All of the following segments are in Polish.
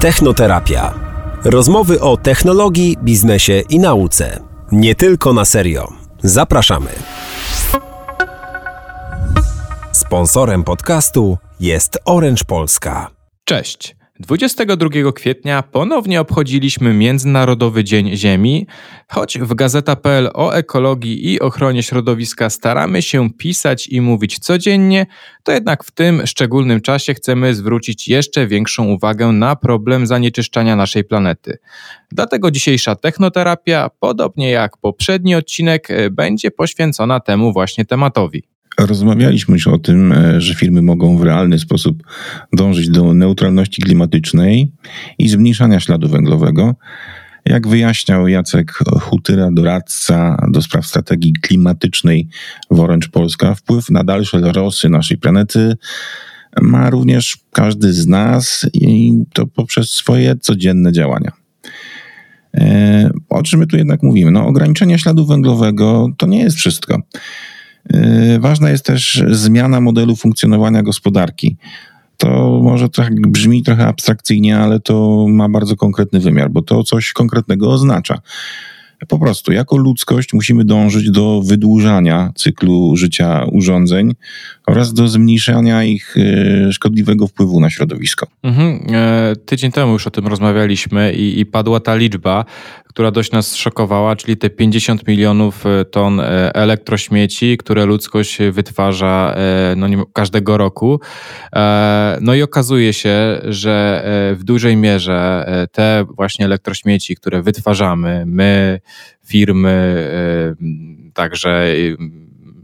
Technoterapia. Rozmowy o technologii, biznesie i nauce. Nie tylko na serio. Zapraszamy. Sponsorem podcastu jest Orange Polska. Cześć. 22 kwietnia ponownie obchodziliśmy Międzynarodowy Dzień Ziemi. Choć w Gazeta.pl o ekologii i ochronie środowiska staramy się pisać i mówić codziennie, to jednak w tym szczególnym czasie chcemy zwrócić jeszcze większą uwagę na problem zanieczyszczania naszej planety. Dlatego dzisiejsza technoterapia, podobnie jak poprzedni odcinek, będzie poświęcona temu właśnie tematowi. Rozmawialiśmy już o tym, e, że firmy mogą w realny sposób dążyć do neutralności klimatycznej i zmniejszania śladu węglowego. Jak wyjaśniał Jacek Hutyra, doradca do spraw strategii klimatycznej w Orange Polska, wpływ na dalsze losy naszej planety ma również każdy z nas i to poprzez swoje codzienne działania. E, o czym my tu jednak mówimy? No, ograniczenie śladu węglowego to nie jest wszystko. Yy, ważna jest też zmiana modelu funkcjonowania gospodarki. To może tak brzmi trochę abstrakcyjnie, ale to ma bardzo konkretny wymiar, bo to coś konkretnego oznacza. Po prostu, jako ludzkość musimy dążyć do wydłużania cyklu życia urządzeń oraz do zmniejszania ich e, szkodliwego wpływu na środowisko. Mhm. E, tydzień temu już o tym rozmawialiśmy i, i padła ta liczba, która dość nas szokowała, czyli te 50 milionów e, ton elektrośmieci, które ludzkość wytwarza no nie, każdego roku. No i okazuje się, że w dużej mierze te właśnie elektrośmieci, które wytwarzamy, my, firmy, także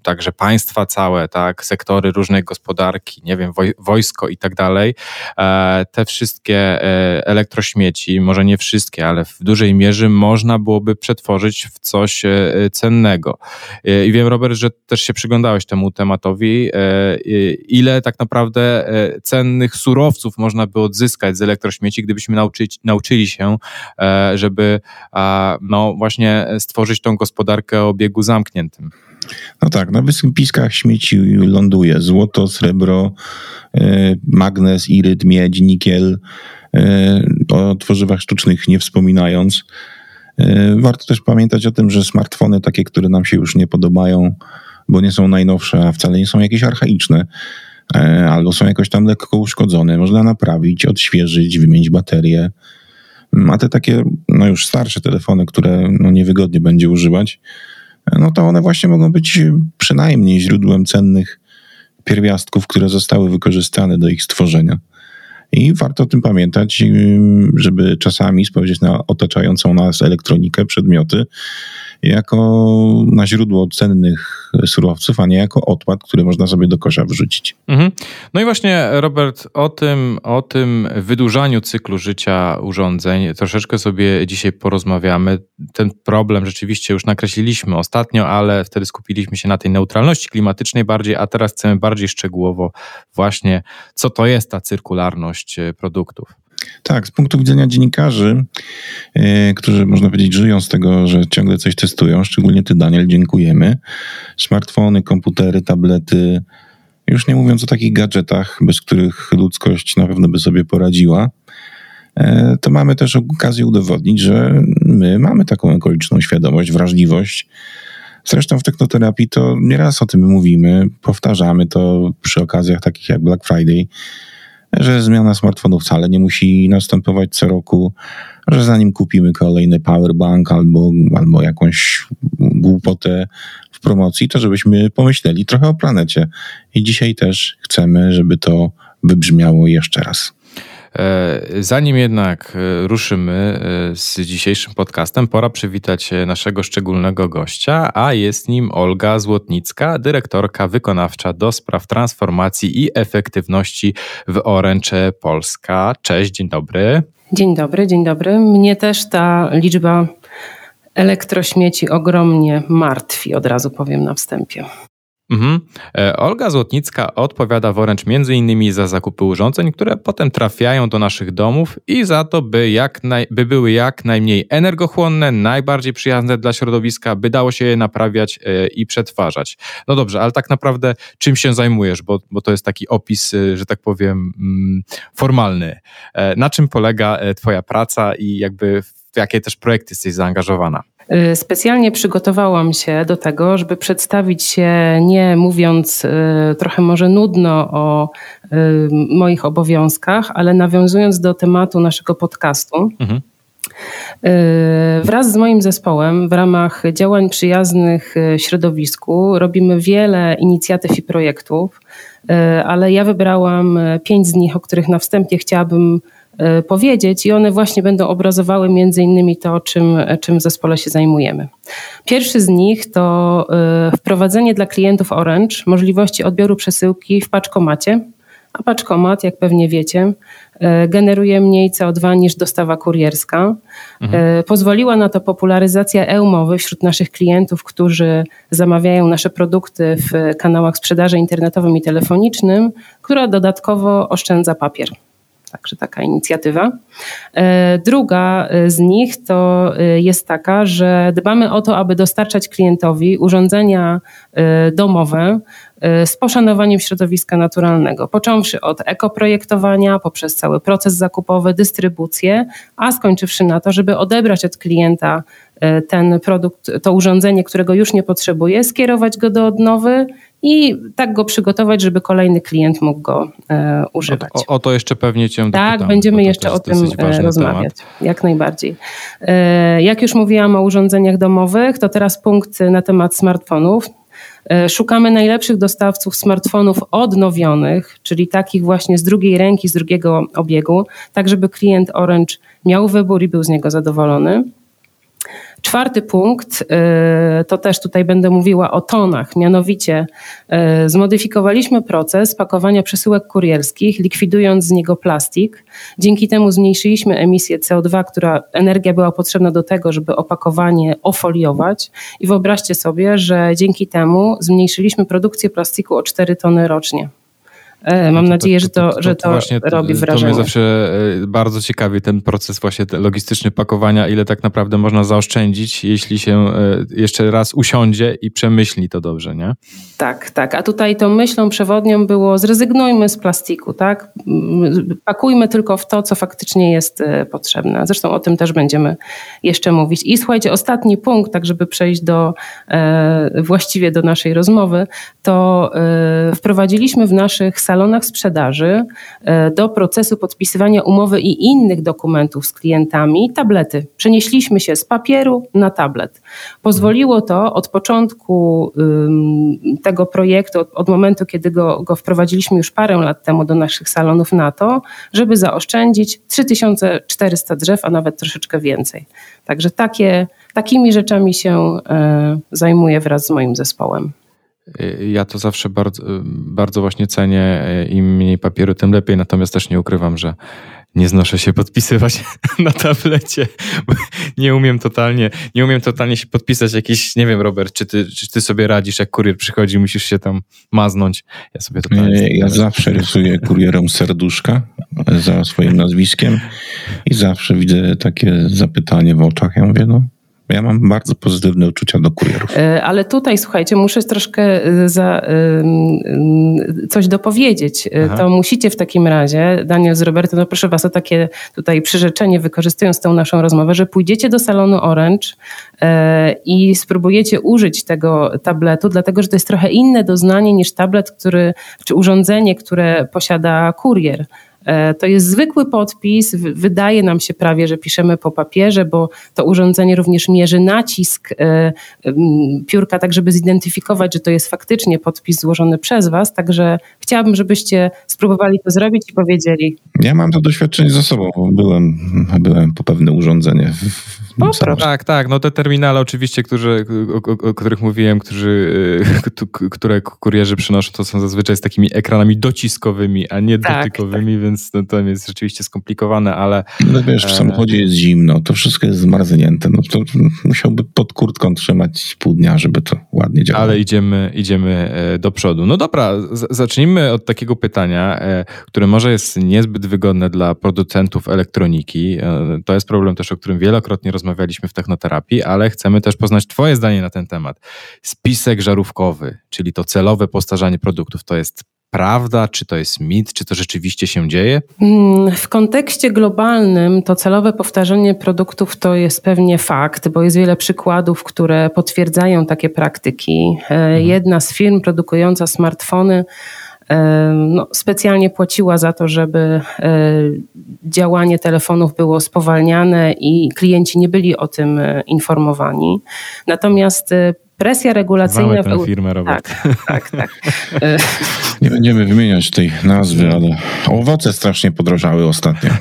także państwa całe, tak, sektory różnej gospodarki, nie wiem, wojsko i tak dalej, e, te wszystkie e, elektrośmieci, może nie wszystkie, ale w dużej mierze można byłoby przetworzyć w coś e, cennego. I wiem, Robert, że też się przyglądałeś temu tematowi, ile tak naprawdę cennych surowców można by odzyskać z elektrośmieci, gdybyśmy nauczyć, nauczyli się, żeby no właśnie stworzyć tą gospodarkę o obiegu zamkniętym. No tak, na wysypiskach śmieci ląduje złoto, srebro, e, magnez, iryt, miedź, nikiel, e, o tworzywach sztucznych nie wspominając. E, warto też pamiętać o tym, że smartfony takie, które nam się już nie podobają, bo nie są najnowsze, a wcale nie są jakieś archaiczne, albo są jakoś tam lekko uszkodzone, można naprawić, odświeżyć, wymienić baterię. A te takie, no już starsze telefony, które no niewygodnie będzie używać, no to one właśnie mogą być przynajmniej źródłem cennych pierwiastków, które zostały wykorzystane do ich stworzenia. I warto o tym pamiętać, żeby czasami spojrzeć na otaczającą nas elektronikę, przedmioty, jako na źródło cennych surowców, a nie jako odpad, który można sobie do kosza wrzucić. Mhm. No i właśnie, Robert, o tym, o tym wydłużaniu cyklu życia urządzeń troszeczkę sobie dzisiaj porozmawiamy. Ten problem rzeczywiście już nakreśliliśmy ostatnio, ale wtedy skupiliśmy się na tej neutralności klimatycznej bardziej, a teraz chcemy bardziej szczegółowo właśnie, co to jest ta cyrkularność produktów. Tak, z punktu widzenia dziennikarzy, yy, którzy można powiedzieć żyją z tego, że ciągle coś testują, szczególnie ty Daniel, dziękujemy. Smartfony, komputery, tablety, już nie mówiąc o takich gadżetach, bez których ludzkość na pewno by sobie poradziła, yy, to mamy też okazję udowodnić, że my mamy taką okoliczną świadomość, wrażliwość. Zresztą w technoterapii to nieraz o tym mówimy, powtarzamy to przy okazjach takich jak Black Friday, że zmiana smartfonu wcale nie musi następować co roku, że zanim kupimy kolejny powerbank albo, albo jakąś głupotę w promocji, to żebyśmy pomyśleli trochę o planecie. I dzisiaj też chcemy, żeby to wybrzmiało jeszcze raz. E, zanim jednak e, ruszymy e, z dzisiejszym podcastem, pora przywitać naszego szczególnego gościa, a jest nim Olga Złotnicka, dyrektorka wykonawcza do spraw transformacji i efektywności w Orange Polska. Cześć, dzień dobry. Dzień dobry, dzień dobry. Mnie też ta liczba elektrośmieci ogromnie martwi, od razu powiem na wstępie. Mhm. E, Olga Złotnicka odpowiada w Orange innymi za zakupy urządzeń, które potem trafiają do naszych domów i za to, by, jak naj, by były jak najmniej energochłonne, najbardziej przyjazne dla środowiska, by dało się je naprawiać e, i przetwarzać. No dobrze, ale tak naprawdę czym się zajmujesz, bo, bo to jest taki opis, e, że tak powiem, mm, formalny. Na czym polega Twoja praca i jakby w jakie też projekty jesteś zaangażowana? Y, specjalnie przygotowałam się do tego, żeby przedstawić się nie mówiąc y, trochę może nudno o y, moich obowiązkach, ale nawiązując do tematu naszego podcastu. Mhm. Wraz z moim zespołem w ramach działań przyjaznych środowisku robimy wiele inicjatyw i projektów, ale ja wybrałam pięć z nich, o których na wstępie chciałabym powiedzieć i one właśnie będą obrazowały między innymi to, czym, czym w zespole się zajmujemy. Pierwszy z nich to e, wprowadzenie dla klientów Orange możliwości odbioru przesyłki w paczkomacie, a paczkomat, jak pewnie wiecie, e, generuje mniej CO2 niż dostawa kurierska. Mhm. Pozwoliła na to popularyzacja e-umowy wśród naszych klientów, którzy zamawiają nasze produkty w kanałach sprzedaży internetowym i telefonicznym, która dodatkowo oszczędza papier. Także taka inicjatywa. E, druga e, z nich to e, jest taka, że dbamy o to, aby dostarczać klientowi urządzenia domowe z poszanowaniem środowiska naturalnego, począwszy od ekoprojektowania, poprzez cały proces zakupowy, dystrybucję, a skończywszy na to, żeby odebrać od klienta ten produkt, to urządzenie, którego już nie potrzebuje, skierować go do odnowy i tak go przygotować, żeby kolejny klient mógł go e, używać. O, o, to jeszcze pewnie Cię Tak, będziemy jeszcze o tym e, rozmawiać. Temat. Jak najbardziej. E, jak już mówiłam o urządzeniach domowych, to teraz punkt na temat smartfonów. E, szukamy najlepszych dostawców smartfonów odnowionych, czyli takich właśnie z drugiej ręki, z drugiego obiegu, tak żeby klient Orange miał wybór i był z niego zadowolony. Czwarty punkt, y, to też tutaj będę mówiła o tonach, mianowicie y, zmodyfikowaliśmy proces pakowania przesyłek kurierskich, likwidując z niego plastik. Dzięki temu zmniejszyliśmy emisję CO2, która energia była potrzebna do tego, żeby opakowanie ofoliować. I wyobraźcie sobie, że dzięki temu zmniejszyliśmy produkcję plastiku o 4 tony rocznie. E, mam nadzieję, że to, że to, właśnie robi wrażenie. To mnie zawsze e, bardzo ciekawi ten proces właśnie logistyczny pakowania, ile tak naprawdę można zaoszczędzić, jeśli się e, jeszcze raz usiądzie i przemyśli to dobrze, nie? Tak, tak. A tutaj tą myślą przewodnią było zrezygnujmy z plastiku, tak? Pakujmy tylko w to, co faktycznie jest potrzebne. Zresztą o tym też będziemy jeszcze mówić. I słuchajcie, ostatni punkt, tak żeby przejść do właściwie do naszej rozmowy, to wprowadziliśmy w naszych salonach salonach sprzedaży e, do procesu podpisywania umowy i innych dokumentów z klientami tablety. Przenieśliśmy się z papieru na tablet. Pozwoliło to od początku tego projektu, od, momentu, kiedy go, go wprowadziliśmy już parę lat temu do naszych salonów na to, żeby zaoszczędzić 3400 drzew, a nawet troszeczkę więcej. Także takie, takimi rzeczami się e, zajmuję wraz z moim zespołem. Ja to zawsze bardzo, bardzo właśnie cenię. Im mniej papieru, tym lepiej. Natomiast też nie ukrywam, że nie znoszę się podpisywać na tablecie. Nie umiem totalnie, nie umiem totalnie się podpisać jakiś, nie wiem, Robert, czy ty, czy ty sobie radzisz, jak kurier przychodzi, musisz się tam maznąć. Ja sobie totalnie. Ja zawsze rysuję kurierom serduszka za swoim nazwiskiem i zawsze widzę takie zapytanie w oczach. Ja mówię, no ja mam bardzo pozytywne uczucia do kurierów. E, ale tutaj, słuchajcie, muszę troszkę e, za, e, coś dopowiedzieć. Aha. To musicie w takim razie, Daniel z Robertem, no proszę was o takie tutaj przyrzeczenie, wykorzystując tę naszą rozmowę, że pójdziecie do salonu Orange i spróbujecie użyć tego tabletu, dlatego że to jest trochę inne doznanie niż tablet, który, czy urządzenie, które posiada kurier. E, to jest zwykły podpis, wydaje nam się prawie, że piszemy po papierze, bo to urządzenie również mierzy nacisk e, piórka, tak żeby zidentyfikować, że to jest faktycznie podpis złożony przez Was. Także chciałabym, żebyście spróbowali to zrobić i powiedzieli. Ja mam to doświadczenie za sobą. Byłem, byłem po pewne urządzenie Tak, tak. No te terminale oczywiście, którzy, o, o, o których mówiłem, którzy, które kurierzy przynoszą, to są zazwyczaj z takimi ekranami dociskowymi, a nie tak, dotykowymi, tak. więc no, to jest rzeczywiście skomplikowane, ale... No wiesz, w samochodzie jest zimno, to wszystko jest zmarznięte, no to musiałby pod kurtką trzymać pół dnia, żeby to ładnie działało. Ale idziemy, idziemy e, do przodu. No dobra, zacznijmy od takiego pytania, e, które może jest niezbyt wygodne dla producentów elektroniki. E, to jest problem też, o którym wielokrotnie rozmawialiśmy w technoterapii, ale chcemy też poznać Twoje zdanie na ten temat. Spisek żarówkowy, czyli to celowe postarzanie produktów, to jest prawda, czy to jest mit, czy to rzeczywiście się dzieje? Mm, w kontekście globalnym to celowe powtarzanie produktów to jest pewnie fakt, bo jest wiele przykładów, które potwierdzają takie praktyki. E, mhm. Jedna z firm produkująca smartfony no, specjalnie płaciła za to, żeby e, działanie telefonów było spowalniane i klienci nie byli o tym informowani. Natomiast presja regulacyjna... Mamy tę firmę, Robert. Tak, tak, tak. Nie będziemy wymieniać tej nazwy, ale owoce strasznie podrożały ostatnio.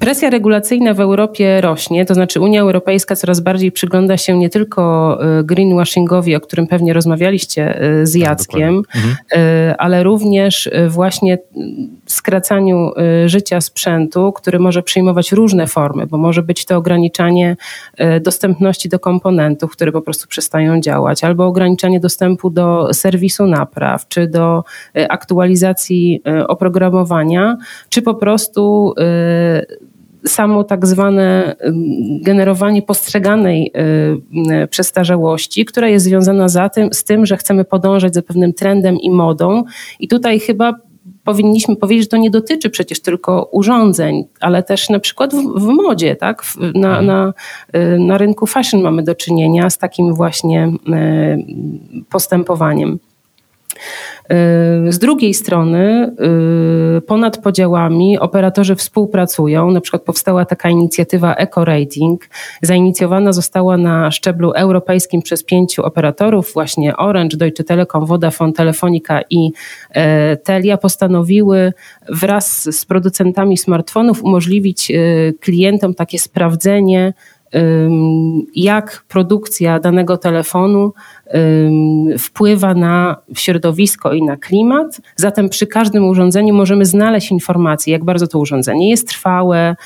Presja regulacyjna w Europie rośnie, to znaczy Unia Europejska coraz bardziej przygląda się nie tylko y, greenwashingowi, o którym pewnie rozmawialiście y, z tak, Jackiem, mhm. Y, ale również właśnie skracaniu życia sprzętu, który może przyjmować różne formy, bo może być to ograniczanie dostępności do komponentów, które po prostu przestają działać, albo ograniczanie dostępu do serwisu napraw, czy do aktualizacji oprogramowania, czy po prostu samo tak zwane generowanie postrzeganej y, przestarzałości, która jest związana za tym, z tym, że chcemy podążać za pewnym trendem i modą. I tutaj chyba powinniśmy powiedzieć, że to nie dotyczy przecież tylko urządzeń, ale też na przykład w, w modzie, tak? Na, mhm. na, y, na rynku fashion mamy do czynienia z takim właśnie y, postępowaniem. Z drugiej strony, y, ponad podziałami operatorzy współpracują. Na przykład powstała taka inicjatywa Eco-Rating. Zainicjowana została na szczeblu europejskim przez pięciu operatorów, właśnie Orange, Deutsche Telekom, Vodafone, Telefonica i e, Telia postanowiły wraz z producentami smartfonów umożliwić y, klientom takie sprawdzenie jak produkcja danego telefonu wpływa na środowisko i na klimat. Zatem przy każdym urządzeniu możemy znaleźć informacje, jak bardzo to urządzenie jest trwałe,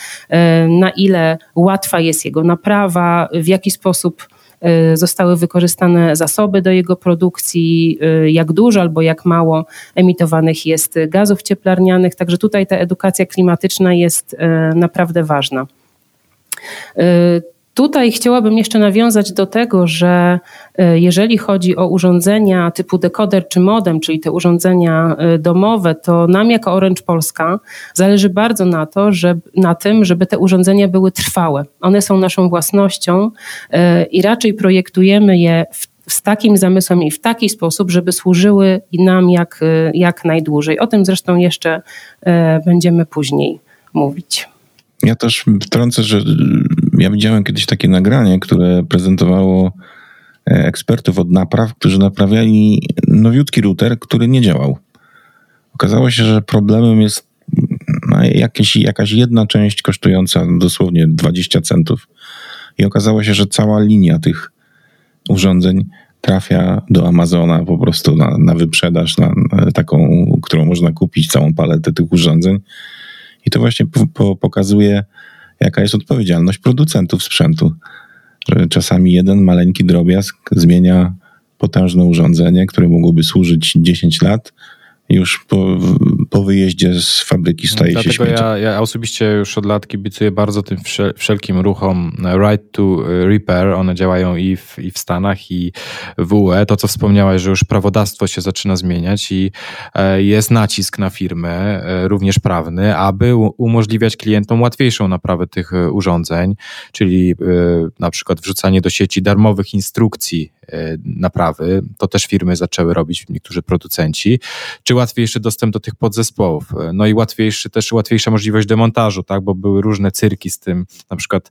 na ile łatwa jest jego naprawa, w jaki sposób e, zostały wykorzystane zasoby do jego produkcji, e, jak dużo albo jak mało emitowanych jest gazów cieplarnianych. Także tutaj ta edukacja klimatyczna jest e, naprawdę ważna. Tutaj chciałabym jeszcze nawiązać do tego, że e, jeżeli chodzi o urządzenia typu dekoder czy modem, czyli te urządzenia e, domowe, to nam jako Orange Polska zależy bardzo na, to, że, na tym, żeby te urządzenia były trwałe. One są naszą własnością e, i raczej projektujemy je w z takim zamysłem i w taki sposób, żeby służyły nam jak, jak najdłużej. O tym zresztą jeszcze będziemy później mówić. Ja też wtrącę, że ja widziałem kiedyś takie nagranie, które prezentowało e, ekspertów od napraw, którzy naprawiali nowiutki router, który nie działał. Okazało się, że problemem jest no, jakieś, jakaś jedna część kosztująca dosłownie 20 centów. I okazało się, że cała linia tych urządzeń trafia do Amazona po prostu na, na wyprzedaż, na, na taką, którą można kupić, całą paletę tych urządzeń. I to właśnie po, po, pokazuje, jaka jest odpowiedzialność producentów sprzętu. Czasami jeden maleńki drobiazg zmienia potężne urządzenie, które mogłoby służyć 10 lat, już po, po wyjeździe z fabryki staje Dlatego się śmieciem. Ja, ja osobiście już od lat kibicuję bardzo tym wszelkim ruchom Right to Repair. One działają i w, i w Stanach, i w UE. To, co wspomniałaś, że już prawodawstwo się zaczyna zmieniać i e, jest nacisk na firmy, e, również prawny, aby umożliwiać klientom łatwiejszą naprawę tych e, urządzeń, czyli na przykład wrzucanie do sieci darmowych instrukcji naprawy. To też firmy zaczęły robić, niektórzy producenci. Czy łatwiejszy dostęp do tych podzespołów. No i łatwiejszy, też łatwiejsza możliwość demontażu, tak, bo były różne cyrki z tym. Na przykład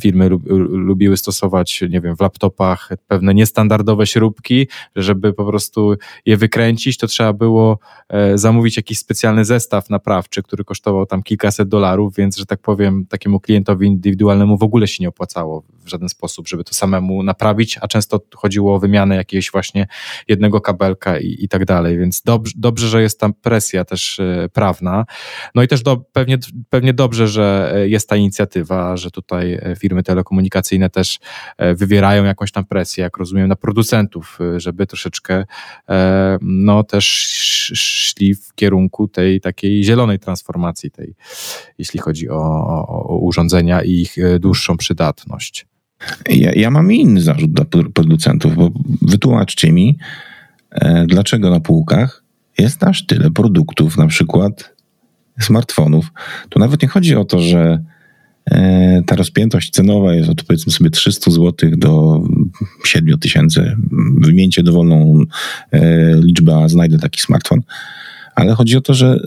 firmy lubiły stosować, nie wiem, w laptopach pewne niestandardowe śrubki, żeby po prostu je wykręcić, to trzeba było zamówić jakiś specjalny zestaw naprawczy, który kosztował tam kilkaset dolarów, więc, że tak powiem, takiemu klientowi indywidualnemu w ogóle się nie opłacało w żaden sposób, żeby to samemu naprawić, a często chodziło o wymianę jakiegoś właśnie jednego kabelka i, i tak dalej, więc dobrze, dobrze, że jest tam presja też e, prawna. No i też do, pewnie, pewnie dobrze, że e, jest ta inicjatywa, że tutaj e, firmy telekomunikacyjne też wywierają jakąś tam presję, jak rozumiem, na producentów, żeby troszeczkę no też szli w kierunku tej takiej zielonej transformacji, tej, jeśli chodzi o, o, o urządzenia i ich dłuższą przydatność. Ja, ja mam inny zarzut dla producentów, bo wytłumaczcie mi, e, dlaczego na półkach jest aż tyle produktów, na przykład smartfonów. Tu nawet nie chodzi o to, że e, ta rozpiętość cenowa jest od powiedzmy sobie 300 zł do 7 tysięcy. Wymieńcie dowolną e, liczbę, a znajdę taki smartfon. Ale chodzi o to, że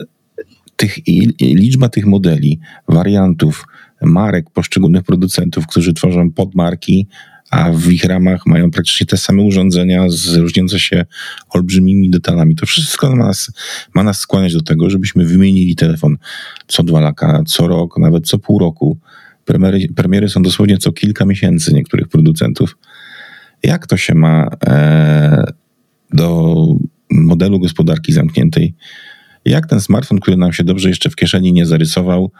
tych, liczba tych modeli, wariantów, marek poszczególnych producentów, którzy tworzą podmarki, a w ich ramach mają praktycznie te same urządzenia z różniące się olbrzymimi detalami. To wszystko ma nas, ma nas skłaniać do tego, żebyśmy wymienili telefon co dwa lata, co rok, nawet co pół roku. Premiery, premiery są dosłownie co kilka miesięcy niektórych producentów. Jak to się ma e, do modelu gospodarki zamkniętej? Jak ten smartfon, który nam się dobrze jeszcze w kieszeni nie zarysował,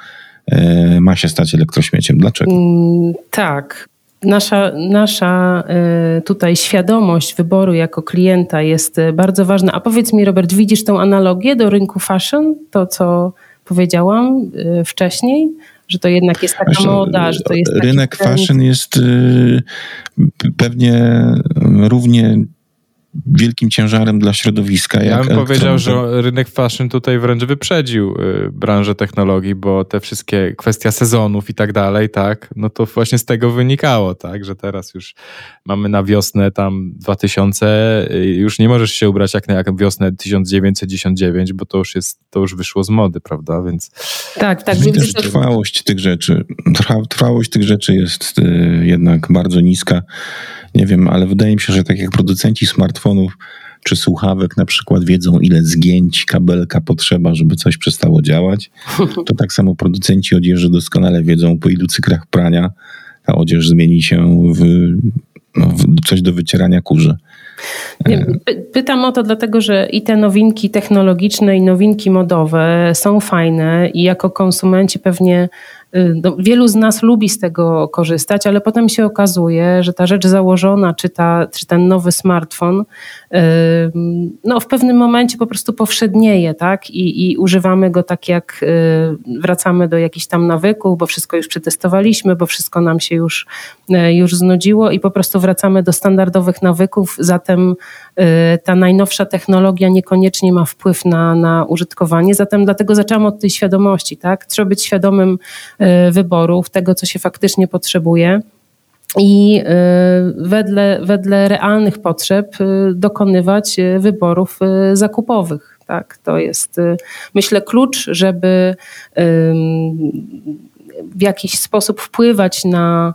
E, ma się stać elektrośmieciem. Dlaczego? Mm, tak. Nasza, nasza e, tutaj świadomość wyboru jako klienta jest e, bardzo ważna. A powiedz mi, Robert, widzisz tą analogię do rynku fashion? To, co powiedziałam wcześniej? Że to jednak jest taka moda, że to jest. Rynek fashion jest pewnie równie wielkim ciężarem dla środowiska. Ja bym powiedział, że rynek fashion tutaj wręcz wyprzedził y, branżę technologii, bo te wszystkie kwestia sezonów i tak dalej, tak, no to właśnie z tego wynikało, tak, że teraz już mamy na wiosnę tam 2000, y, już nie możesz się ubrać jak na jak wiosnę 1999, bo to już jest, to już wyszło z mody, prawda, więc... Tak, tak. Więc trwałość tych rzeczy, trwałość tych rzeczy jest y, jednak bardzo niska nie wiem, ale wydaje mi się, że tak jak producenci smartfonów czy słuchawek na przykład wiedzą, ile zgięć kabelka potrzeba, żeby coś przestało działać, to tak samo producenci odzieży doskonale wiedzą, po ilu cykrach prania ta odzież zmieni się w, w coś do wycierania kurze. Nie, pytam o to dlatego, że i te nowinki technologiczne, i nowinki modowe są fajne, i jako konsumenci pewnie Y, no, wielu z nas lubi z tego korzystać, ale potem się okazuje, że ta rzecz założona, czy, ta, czy ten nowy smartfon, no, w pewnym momencie po prostu powszednieje, tak? I, I używamy go tak, jak y, wracamy do jakichś tam nawyków, bo wszystko już przetestowaliśmy, bo wszystko nam się już, już znudziło i po prostu wracamy do standardowych nawyków. Zatem ta najnowsza technologia niekoniecznie ma wpływ na, na użytkowanie. Zatem dlatego zaczęłam od tej świadomości, tak? Trzeba być świadomym wyborów, tego, co się faktycznie potrzebuje i e, wedle, wedle realnych potrzeb e, dokonywać wyborów zakupowych. Tak, to jest, myślę, klucz, żeby w jakiś sposób wpływać na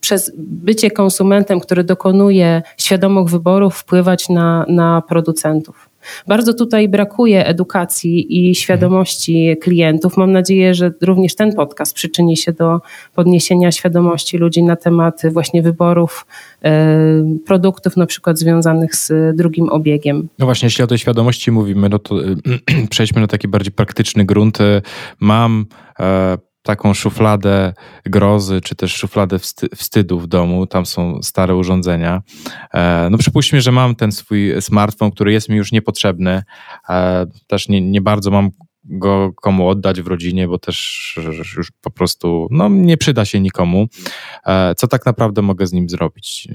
przez bycie konsumentem, który dokonuje świadomych wyborów, wpływać na, na producentów. Bardzo tutaj brakuje edukacji i świadomości klientów. Mam nadzieję, że również ten podcast przyczyni się do podniesienia świadomości ludzi na temat właśnie wyborów e, produktów, na przykład związanych z drugim obiegiem. No właśnie, jeśli o tej świadomości mówimy, no to przejdźmy na taki bardziej praktyczny grunt. Mam e, taką szufladę grozy, czy też szufladę wstydu w domu, tam są stare urządzenia. E, no przypuśćmy, że mam ten swój smartfon, który jest mi już niepotrzebny, e, też nie, nie bardzo mam go komu oddać w rodzinie, bo też już po prostu no, nie przyda się nikomu. E, co tak naprawdę mogę z nim zrobić?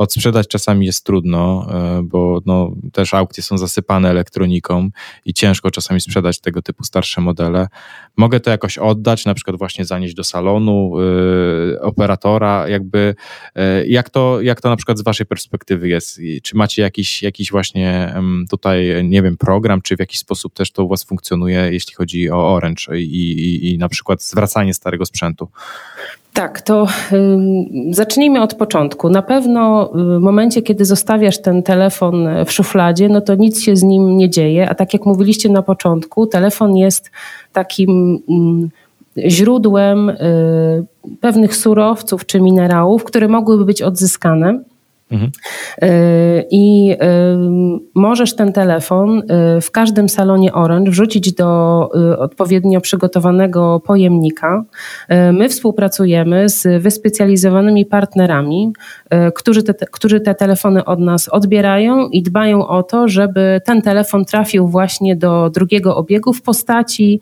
Odsprzedać czasami jest trudno, e, bo no, też aukcje są zasypane elektroniką i ciężko czasami sprzedać tego typu starsze modele. Mogę to jakoś oddać, na przykład właśnie zanieść do salonu yy, operatora, jakby yy, jak, to, jak to na przykład z waszej perspektywy jest? Czy macie jakiś, jakiś właśnie tutaj, nie wiem, program, czy w jakiś sposób też to u was funkcjonuje, jeśli chodzi o Orange i, i, i na przykład zwracanie starego sprzętu? Tak, to y, zacznijmy od początku. Na pewno w momencie, kiedy zostawiasz ten telefon w szufladzie, no to nic się z nim nie dzieje, a tak jak mówiliście na początku, telefon jest takim y, źródłem y, pewnych surowców czy minerałów, które mogłyby być odzyskane. Mhm. I możesz ten telefon y, w każdym salonie Orange wrzucić do y, odpowiednio przygotowanego pojemnika. Y, my współpracujemy z wyspecjalizowanymi partnerami, którzy te, którzy te telefony od nas odbierają i dbają o to, żeby ten telefon trafił właśnie do drugiego obiegu w postaci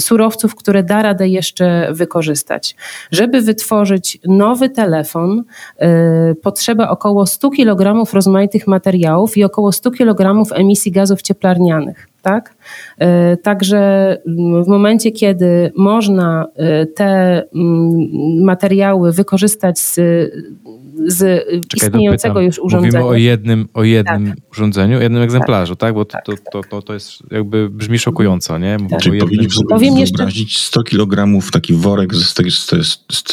surowców, które da radę jeszcze wykorzystać. Żeby wytworzyć nowy telefon, potrzeba około 100 kg rozmaitych materiałów i około 100 kg emisji gazów cieplarnianych. Tak? Także w momencie, kiedy można te materiały wykorzystać z z Czekaj, istniejącego już urządzenia. Mówimy o jednym, o jednym tak. urządzeniu, jednym egzemplarzu, tak? tak? Bo tak, to, to, to, to jest jakby brzmi szokująco, nie? Mówimy tak. Czyli jednym... powinniśmy sobie Powiem wyobrazić jeszcze... 100 kg, taki worek z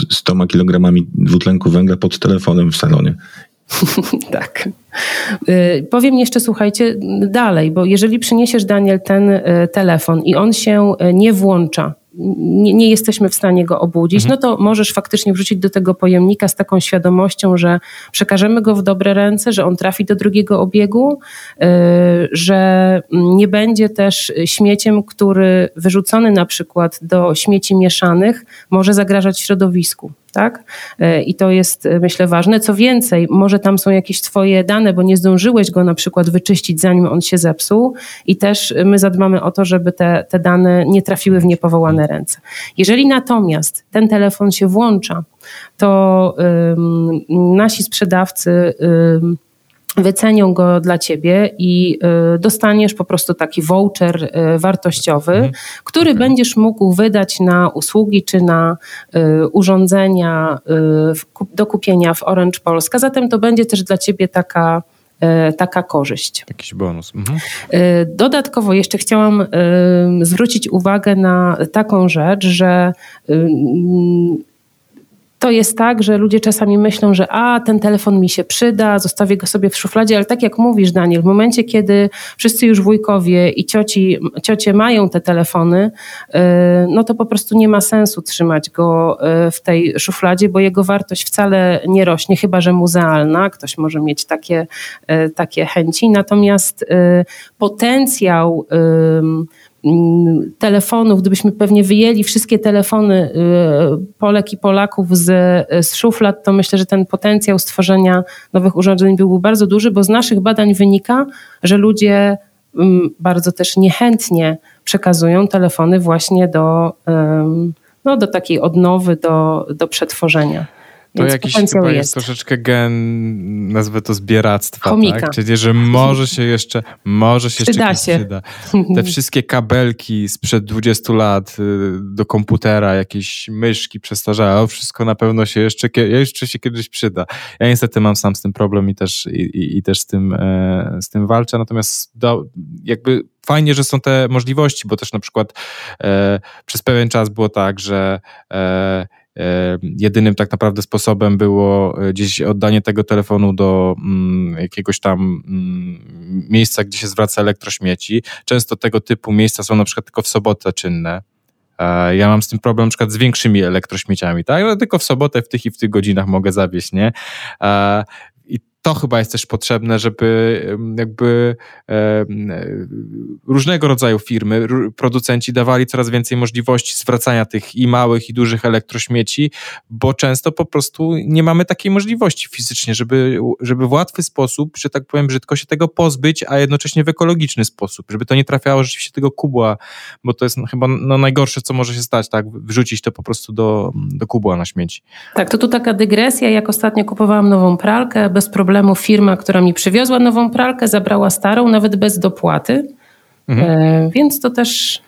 100 kg dwutlenku węgla pod telefonem w salonie. tak. Y, powiem jeszcze, słuchajcie, dalej, bo jeżeli przyniesiesz, Daniel, ten y, telefon i on się y, nie włącza, nie, nie, jesteśmy w stanie go obudzić, mhm. no to możesz faktycznie wrzucić do tego pojemnika z taką świadomością, że przekażemy go w dobre ręce, że on trafi do drugiego obiegu, yy, że nie będzie też śmieciem, który wyrzucony na przykład do śmieci mieszanych może zagrażać środowisku tak? E, I to jest, e, myślę, ważne. Co więcej, może tam są jakieś Twoje dane, bo nie zdążyłeś go na przykład wyczyścić, zanim on się zepsuł, i też my zadbamy o to, żeby te, te dane nie trafiły w niepowołane ręce. Jeżeli natomiast ten telefon się włącza, to nasi sprzedawcy wycenią go dla ciebie i y, dostaniesz po prostu taki voucher y, wartościowy, mhm. który będziesz mógł wydać na usługi czy na y, urządzenia do kupienia w Orange Polska. Zatem to będzie też dla ciebie taka taka korzyść. Jakiś bonus. Mhm. Dodatkowo jeszcze chciałam zwrócić uwagę na taką rzecz, że to jest tak, że ludzie czasami myślą, że a, ten telefon mi się przyda, zostawię go sobie w szufladzie, ale tak jak mówisz, Daniel, w momencie, kiedy wszyscy już wujkowie i cioci, ciocie mają te telefony, y, no to po prostu nie ma sensu trzymać go y, w tej szufladzie, bo jego wartość wcale nie rośnie, chyba że muzealna. Ktoś może mieć takie, y, takie chęci. Natomiast potencjał telefonów, gdybyśmy pewnie wyjęli wszystkie telefony y, Polek i Polaków z, z szuflad, to myślę, że ten potencjał stworzenia nowych urządzeń byłby bardzo duży, bo z naszych badań wynika, że ludzie mm, bardzo też niechętnie przekazują telefony właśnie do, no, do takiej odnowy, do, do przetworzenia. To Więc jakiś chyba jest. jest troszeczkę gen, nazwę to zbieractwa, Komika. tak? Czyli, że może się jeszcze, może się przyda jeszcze się. przyda. Te wszystkie kabelki sprzed 20 lat y, do komputera, jakieś myszki przestarzałe, wszystko na pewno się jeszcze, jeszcze się kiedyś przyda. Ja niestety mam sam z tym problem i też, i, i, i też z tym, e, z tym walczę, natomiast do, jakby fajnie, że są te możliwości, bo też na przykład e, przez pewien czas było tak, że e, Jedynym tak naprawdę sposobem było e, gdzieś oddanie tego telefonu do mm, jakiegoś tam mm, miejsca, gdzie się zwraca elektrośmieci. Często tego typu miejsca są na przykład tylko w sobotę czynne. E, ja mam z tym problem na przykład z większymi elektrośmieciami, tak? Ale tylko w sobotę w tych i w tych godzinach mogę zawieść, nie? To chyba jest też potrzebne, żeby jakby e, różnego rodzaju firmy, producenci dawali coraz więcej możliwości zwracania tych i małych, i dużych elektrośmieci, bo często po prostu nie mamy takiej możliwości fizycznie, żeby, żeby w łatwy sposób, że tak powiem brzydko, się tego pozbyć, a jednocześnie w ekologiczny sposób, żeby to nie trafiało rzeczywiście tego kubła, bo to jest chyba no, najgorsze, co może się stać, tak? Wrzucić to po prostu do, do kubła na śmieci. Tak, to tu taka dygresja. Jak ostatnio kupowałam nową pralkę, bez problemu firma, która mi przywiozła nową pralkę, zabrała starą, nawet bez dopłaty. Mhm. E, więc to też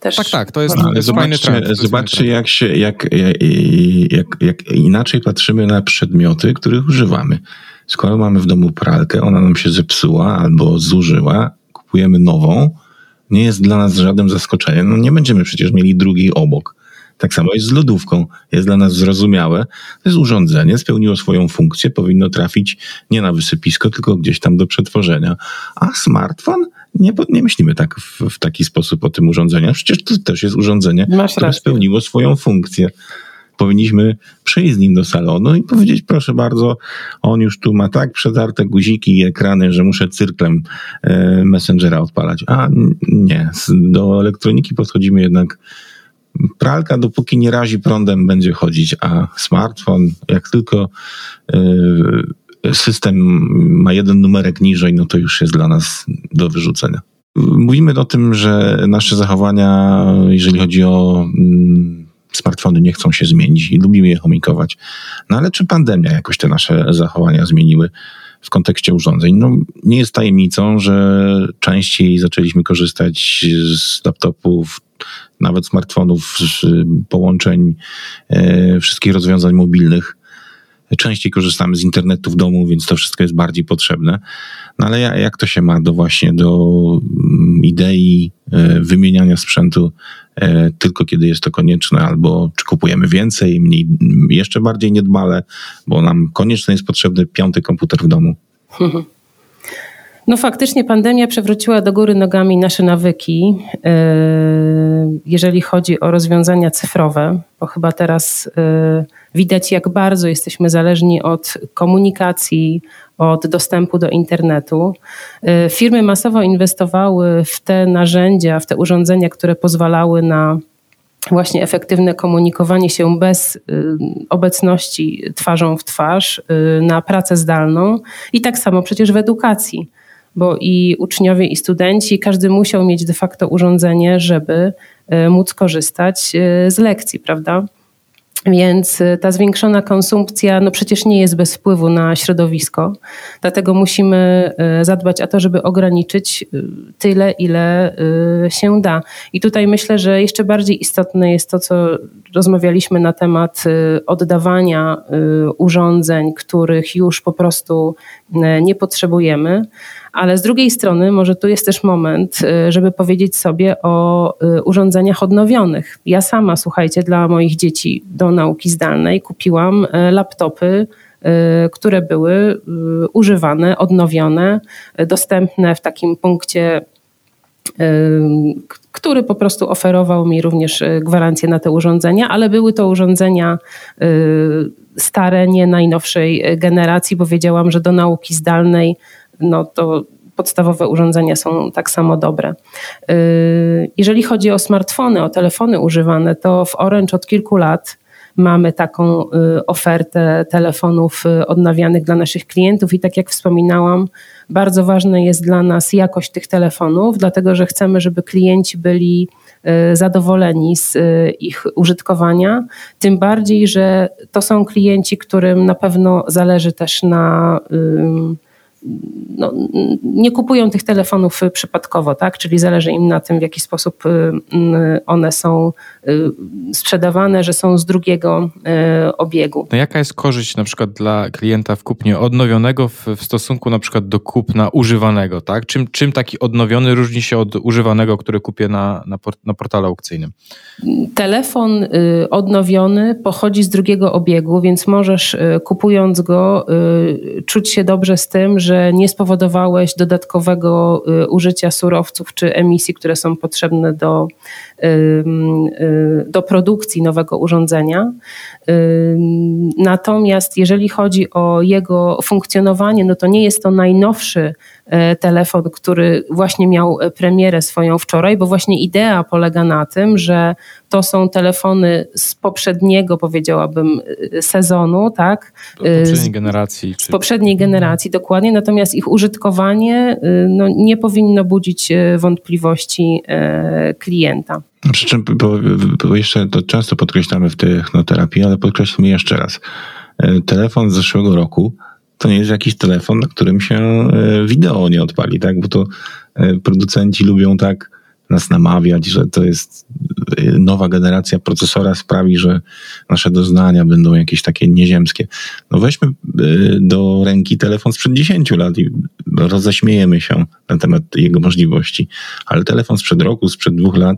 też... Tak, tak, to jest, no, jest fajny trend. Zobaczcie, jak, się, jak, jak, jak, jak inaczej patrzymy na przedmioty, których używamy. Skoro mamy w domu pralkę, ona nam się zepsuła albo zużyła, kupujemy nową, nie jest dla nas żadnym zaskoczeniem. No nie będziemy przecież mieli drugiej obok. Tak samo jest z lodówką. Jest dla nas zrozumiałe. To jest urządzenie, spełniło swoją funkcję, powinno trafić nie na wysypisko, tylko gdzieś tam do przetworzenia. A smartfon? Nie, nie myślimy tak w, w taki sposób o tym urządzeniu. Przecież to też jest urządzenie, Masz które rację. spełniło swoją funkcję powinniśmy przyjść z nim do salonu i powiedzieć, proszę bardzo, on już tu ma tak przetarte guziki i ekrany, że muszę cyrklem e, Messengera odpalać. A nie, do elektroniki podchodzimy jednak pralka, dopóki nie razi prądem, będzie chodzić, a smartfon, jak tylko y, system ma jeden numerek niżej, no to już jest dla nas do wyrzucenia. Mówimy o tym, że nasze zachowania, jeżeli chodzi o mm, smartfony, nie chcą się zmienić i lubimy je chomikować. No ale czy pandemia jakoś te nasze zachowania zmieniły? w kontekście urządzeń. No, nie jest tajemnicą, że częściej zaczęliśmy korzystać z laptopów, nawet smartfonów, połączeń, e, wszystkich rozwiązań mobilnych. Częściej korzystamy z internetu w domu, więc to wszystko jest bardziej potrzebne. No ale jak to się ma do właśnie do mm, idei e, wymieniania sprzętu e, tylko kiedy jest to konieczne, albo czy kupujemy więcej, mniej, jeszcze bardziej niedbale, bo nam koniecznie jest potrzebny piąty komputer w domu. No faktycznie pandemia przewróciła do góry nogami nasze nawyki, e, jeżeli chodzi o rozwiązania cyfrowe, bo chyba teraz e, widać, jak bardzo jesteśmy zależni od komunikacji, od dostępu do internetu. E, firmy masowo inwestowały w te narzędzia, w te urządzenia, które pozwalały na właśnie efektywne komunikowanie się bez obecności twarzą w twarz, na pracę zdalną i tak samo przecież w edukacji bo i uczniowie, i studenci, każdy musiał mieć de facto urządzenie, żeby e, móc korzystać e, z lekcji, prawda? Więc e, ta zwiększona konsumpcja, no przecież nie jest bez wpływu na środowisko, dlatego musimy zadbać o to, żeby ograniczyć tyle, ile się da. I tutaj myślę, że jeszcze bardziej istotne jest to, co rozmawialiśmy na temat oddawania urządzeń, których już po prostu nie potrzebujemy ale z drugiej strony może tu jest też moment, y, żeby powiedzieć sobie o y, urządzeniach odnowionych. Ja sama, słuchajcie, dla moich dzieci do nauki zdalnej kupiłam y, laptopy, które były używane, odnowione, dostępne w takim punkcie który po prostu oferował mi również gwarancję na te urządzenia, ale były to urządzenia stare, nie najnowszej generacji, bo wiedziałam, że do nauki zdalnej no to podstawowe urządzenia są tak samo dobre. Y, jeżeli chodzi o smartfony, o telefony używane, to w Orange od kilku lat mamy taką y, ofertę telefonów y, odnawianych dla naszych klientów i tak jak wspominałam, bardzo ważna jest dla nas jakość tych telefonów, dlatego że chcemy, żeby klienci byli zadowoleni z ich użytkowania. Tym bardziej, że to są klienci, którym na pewno zależy też na no, nie kupują tych telefonów przypadkowo, tak? czyli zależy im na tym, w jaki sposób y, y, one są y, sprzedawane, że są z drugiego obiegu. No jaka jest korzyść na przykład dla klienta w kupnie odnowionego w, w stosunku na przykład do kupna używanego? Tak? Czym, czym taki odnowiony różni się od używanego, który kupię na, na, port, na portalu aukcyjnym? Telefon odnowiony pochodzi z drugiego obiegu, więc możesz kupując go czuć się dobrze z tym, że że nie spowodowałeś dodatkowego użycia surowców czy emisji, które są potrzebne do, do produkcji nowego urządzenia. Natomiast jeżeli chodzi o jego funkcjonowanie, no to nie jest to najnowszy E, telefon, który właśnie miał premierę swoją wczoraj, bo właśnie idea polega na tym, że to są telefony z poprzedniego, powiedziałabym, e, sezonu, tak? Z poprzedniej generacji. Z poprzedniej generacji, dokładnie, natomiast ich użytkowanie no, nie powinno budzić wątpliwości klienta. Przy czym, bo, bo jeszcze to często podkreślamy w technoterapii, ale podkreślmy jeszcze raz. Telefon z zeszłego roku to nie jest jakiś telefon, na którym się e, wideo nie odpali, tak? Bo to e, producenci lubią tak nas namawiać, że to jest e, nowa generacja procesora sprawi, że nasze doznania będą jakieś takie nieziemskie. No weźmy do ręki telefon sprzed 10 lat i roześmiejemy się na temat jego możliwości. Ale telefon sprzed roku, sprzed dwóch lat,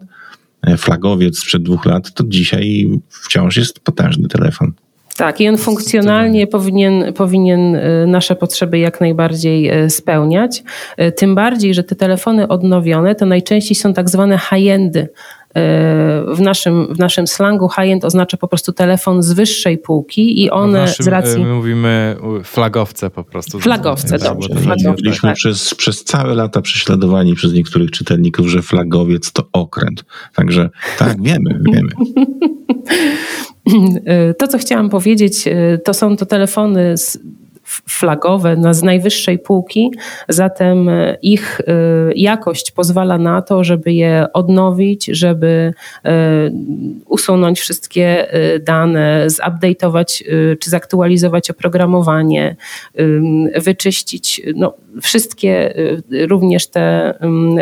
flagowiec sprzed dwóch lat, to dzisiaj wciąż jest potężny telefon. Tak, i on funkcjonalnie powinien, powinien y, nasze potrzeby jak najbardziej y, spełniać. Tym bardziej, że te telefony odnowione to najczęściej są tak zwane high-endy. W naszym, w naszym slangu high-end oznacza po prostu telefon z wyższej półki i one naszym, z racji... My mówimy flagowce po prostu. Flagowce, dobrze. Flagowce, Byliśmy tak. przez, przez całe lata prześladowani przez niektórych czytelników, że flagowiec to okręt. Także tak, wiemy, wiemy. To, co chciałam powiedzieć, e, to są to telefony flagowe na z najwyższej półki, zatem e, ich e, jakość pozwala na to, żeby je odnowić, żeby usunąć wszystkie dane, zupdate'ować czy zaktualizować oprogramowanie, wyczyścić no, wszystkie również te,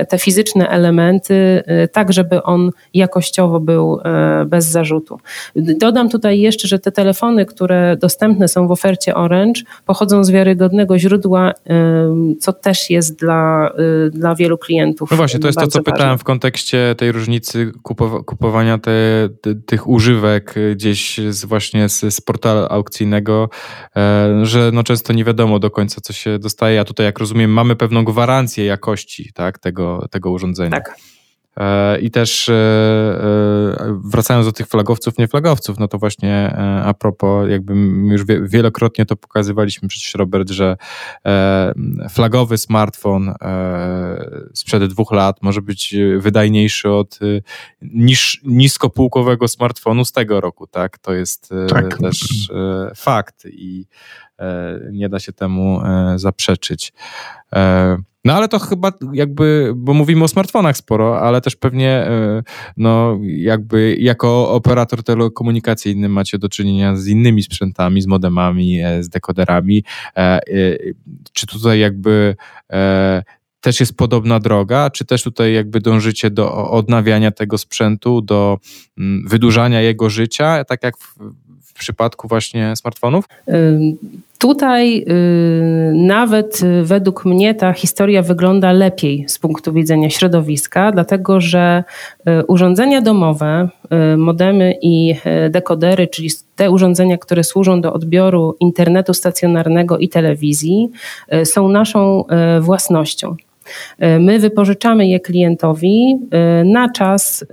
te fizyczne elementy, tak żeby on jakościowo był bez zarzutu. Dodam tutaj jeszcze, że te telefony, które dostępne są w ofercie Orange, pochodzą z wiarygodnego źródła, co też jest dla, y, dla wielu klientów. No właśnie, to jest to, co ważne. pytałem w kontekście tej różnicy kupowania te, te, tych używek gdzieś z, właśnie z, z portalu aukcyjnego, e, że no często nie wiadomo do końca, co się dostaje, a tutaj, jak rozumiem, mamy pewną gwarancję jakości tak, tego, tego urządzenia. Tak. E, I też e, e, wracając do tych flagowców, nie flagowców, no to właśnie a propos, jakby już wielokrotnie to pokazywaliśmy przecież, Robert, że flagowy smartfon sprzed dwóch lat może być wydajniejszy od niż, niskopółkowego smartfonu z tego roku, tak? To jest tak. też fakt i nie da się temu zaprzeczyć. No ale to chyba jakby, bo mówimy o smartfonach sporo, ale też pewnie e, no jakby jako operator telekomunikacyjny macie do czynienia z innymi sprzętami, z modemami, e, z dekoderami. E, czy tutaj jakby też jest podobna droga, czy też tutaj jakby dążycie do odnawiania tego sprzętu, do mm, wydłużania jego życia, tak jak w, w przypadku właśnie smartfonów? Tutaj y, nawet według mnie ta historia wygląda lepiej z punktu widzenia środowiska, dlatego że y, urządzenia domowe, y, modemy i dekodery, czyli te urządzenia, które służą do odbioru internetu stacjonarnego i telewizji, są naszą własnością. E, my wypożyczamy je klientowi e, na czas e,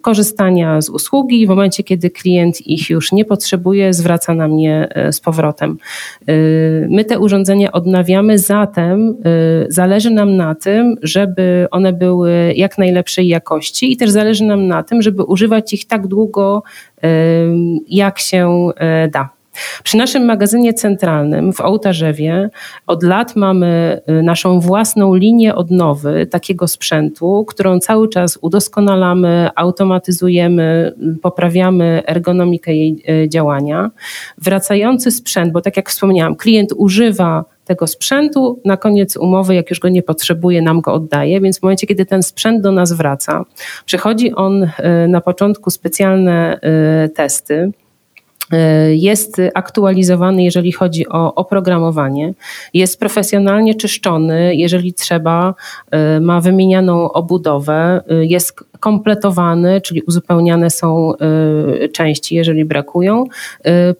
korzystania z usługi. W momencie, kiedy klient ich już nie potrzebuje, zwraca nam je z powrotem. My te urządzenia odnawiamy, zatem zależy nam na tym, żeby one były jak najlepszej jakości i też zależy nam na tym, żeby używać ich tak długo, jak się da. Przy naszym magazynie centralnym w Ołtarzewie od lat mamy y, naszą własną linię odnowy takiego sprzętu, którą cały czas udoskonalamy, automatyzujemy, poprawiamy ergonomikę jej y, działania. Wracający sprzęt, bo tak jak wspomniałam, klient używa tego sprzętu, na koniec umowy, jak już go nie potrzebuje, nam go oddaje, więc w momencie, kiedy ten sprzęt do nas wraca, przechodzi on y, na początku specjalne testy, jest aktualizowany, jeżeli chodzi o oprogramowanie, jest profesjonalnie czyszczony, jeżeli trzeba, ma wymienianą obudowę, jest kompletowany, czyli uzupełniane są części, jeżeli brakują,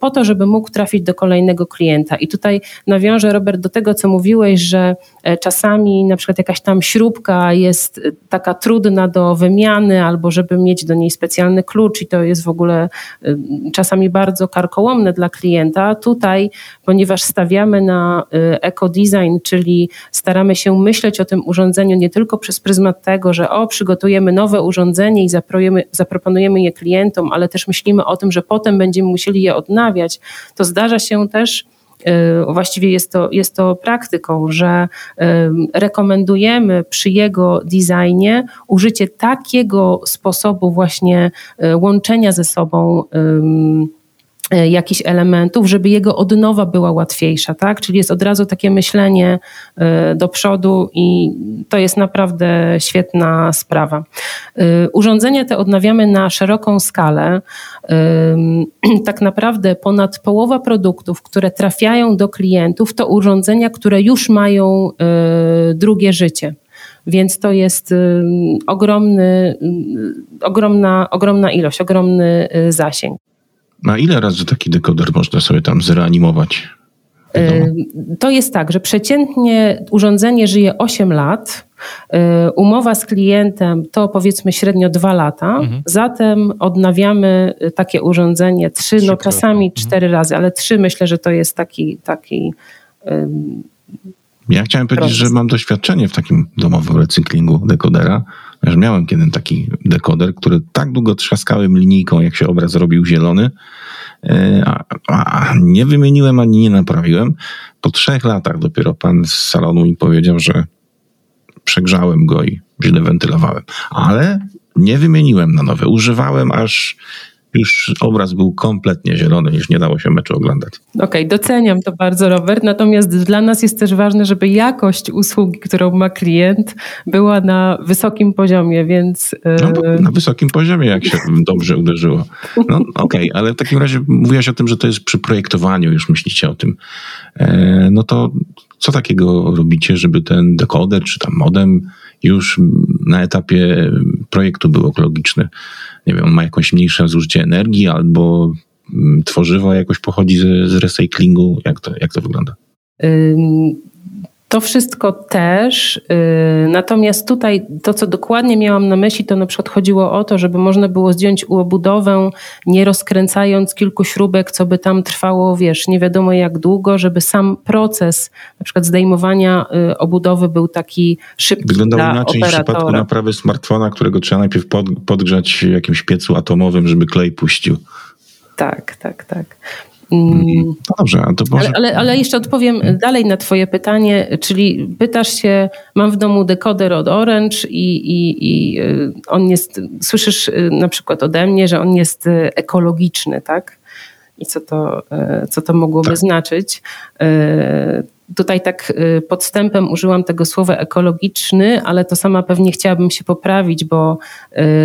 po to, żeby mógł trafić do kolejnego klienta. I tutaj nawiążę, Robert, do tego, co mówiłeś, że e, czasami na przykład jakaś tam śrubka jest taka trudna do wymiany, albo żeby mieć do niej specjalny klucz, i to jest w ogóle czasami bardzo karkołomne dla klienta. Tutaj, ponieważ stawiamy na eco-design, czyli staramy się myśleć o tym urządzeniu nie tylko przez pryzmat tego, że o, przygotujemy nowe urządzenie i zaproponujemy je klientom, ale też myślimy o tym, że potem będziemy musieli je odnawiać, to zdarza się też, y, właściwie jest to, jest to praktyką, że y, rekomendujemy przy jego designie użycie takiego sposobu właśnie y, łączenia ze sobą jakichś elementów, żeby jego odnowa była łatwiejsza, tak? Czyli jest od razu takie myślenie e, do przodu i to jest naprawdę świetna sprawa. E, urządzenia te odnawiamy na szeroką skalę. Tak naprawdę ponad połowa produktów, które trafiają do klientów, to urządzenia, które już mają drugie życie. Więc to jest ogromny, ogromna, ogromna ilość, ogromny zasięg. Na ile razy taki dekoder można sobie tam zreanimować? To jest tak, że przeciętnie urządzenie żyje 8 lat. Umowa z klientem to powiedzmy średnio 2 lata. Mhm. Zatem odnawiamy takie urządzenie 3, no czasami 4 mhm. razy, ale 3 myślę, że to jest taki. taki ja chciałem powiedzieć, proces. że mam doświadczenie w takim domowym recyklingu dekodera że miałem kiedyś taki dekoder, który tak długo trzaskałem linijką, jak się obraz robił zielony, e, a, a nie wymieniłem ani nie naprawiłem. Po trzech latach dopiero pan z salonu mi powiedział, że przegrzałem go i źle wentylowałem. Ale nie wymieniłem na nowe. Używałem aż już obraz był kompletnie zielony, już nie dało się meczu oglądać. Okej, okay, doceniam to bardzo, Robert. Natomiast dla nas jest też ważne, żeby jakość usługi, którą ma klient, była na wysokim poziomie, więc. No, na wysokim poziomie, jak się dobrze uderzyło. No okej, okay, ale w takim razie mówiłaś o tym, że to jest przy projektowaniu, już myślicie o tym. E, no to co takiego robicie, żeby ten dekoder czy tam modem już na etapie projektu był ekologiczny? nie wiem, on ma jakieś mniejsze zużycie energii albo mm, tworzywo jakoś pochodzi z, z recyklingu? Jak to, jak to wygląda? To wszystko też. Y, natomiast tutaj to, co dokładnie miałam na myśli, to na przykład chodziło o to, żeby można było zdjąć obudowę, nie rozkręcając kilku śrubek, co by tam trwało, wiesz, nie wiadomo jak długo, żeby sam proces na przykład zdejmowania y, obudowy był taki szybki Wyglądało dla inaczej operatora. w przypadku naprawy smartfona, którego trzeba najpierw podgrzać w jakimś piecu atomowym, żeby klej puścił. Tak, tak, tak. Mm. No dobrze, a to może... ale, ale, ale, jeszcze odpowiem dalej na Twoje pytanie, czyli pytasz się, mam w domu dekoder od Orange i, i, i y, on jest, słyszysz y, na przykład ode mnie, że on jest y, ekologiczny, tak? I co to, co to mogłoby tak. znaczyć? Tutaj tak y, podstępem użyłam tego słowa ekologiczny, ale to sama pewnie chciałabym się poprawić, bo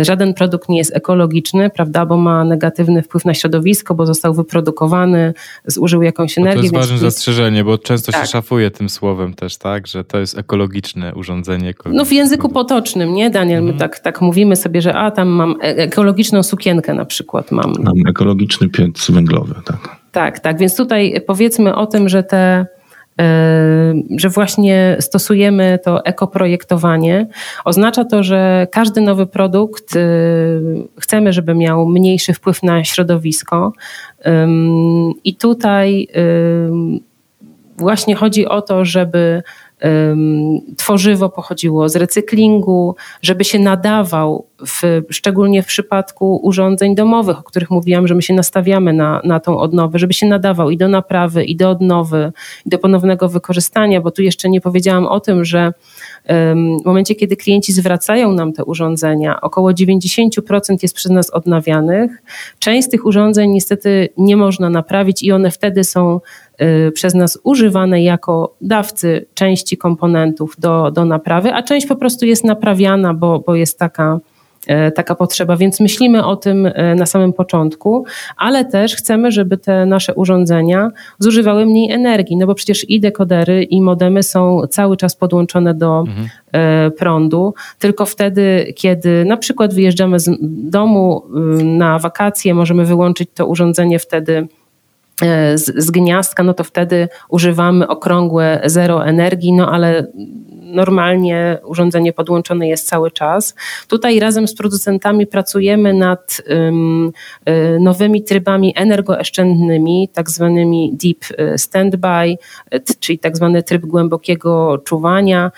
y, żaden produkt nie jest ekologiczny, prawda, bo ma negatywny wpływ na środowisko, bo został wyprodukowany, zużył jakąś energię. to jest ważne jest... zastrzeżenie, bo często tak. się szafuje tym słowem też, tak, że to jest ekologiczne urządzenie. Ekologiczne no w języku potocznym, nie Daniel, mhm. my tak, tak mówimy sobie, że a tam mam e, ekologiczną sukienkę na przykład mam. Mam ekologiczny piec węglowy, tak. Tak, tak, więc tutaj powiedzmy o tym, że te że właśnie stosujemy to ekoprojektowanie. Oznacza to, że każdy nowy produkt y, chcemy, żeby miał mniejszy wpływ na środowisko. I tutaj właśnie chodzi o to, żeby tworzywo pochodziło z recyklingu, żeby się nadawał, w, szczególnie w przypadku urządzeń domowych, o których mówiłam, że my się nastawiamy na, na tą odnowę, żeby się nadawał i do naprawy, i do odnowy, i do ponownego wykorzystania, bo tu jeszcze nie powiedziałam o tym, że w momencie, kiedy klienci zwracają nam te urządzenia, około 90% jest przez nas odnawianych. Część z tych urządzeń niestety nie można naprawić i one wtedy są przez nas używane jako dawcy części komponentów do, do naprawy, a część po prostu jest naprawiana, bo, bo jest taka taka potrzeba, więc myślimy o tym na samym początku, ale też chcemy, żeby te nasze urządzenia zużywały mniej energii, no bo przecież i dekodery, i modemy są cały czas podłączone do mhm. prądu, tylko wtedy, kiedy na przykład wyjeżdżamy z domu na wakacje, możemy wyłączyć to urządzenie wtedy z, z gniazdka, no to wtedy używamy okrągłe zero energii, no ale normalnie urządzenie podłączone jest cały czas. Tutaj razem z producentami pracujemy nad um, nowymi trybami energooszczędnymi, tak zwanymi deep e, standby, czyli tak zwany tryb głębokiego czuwania.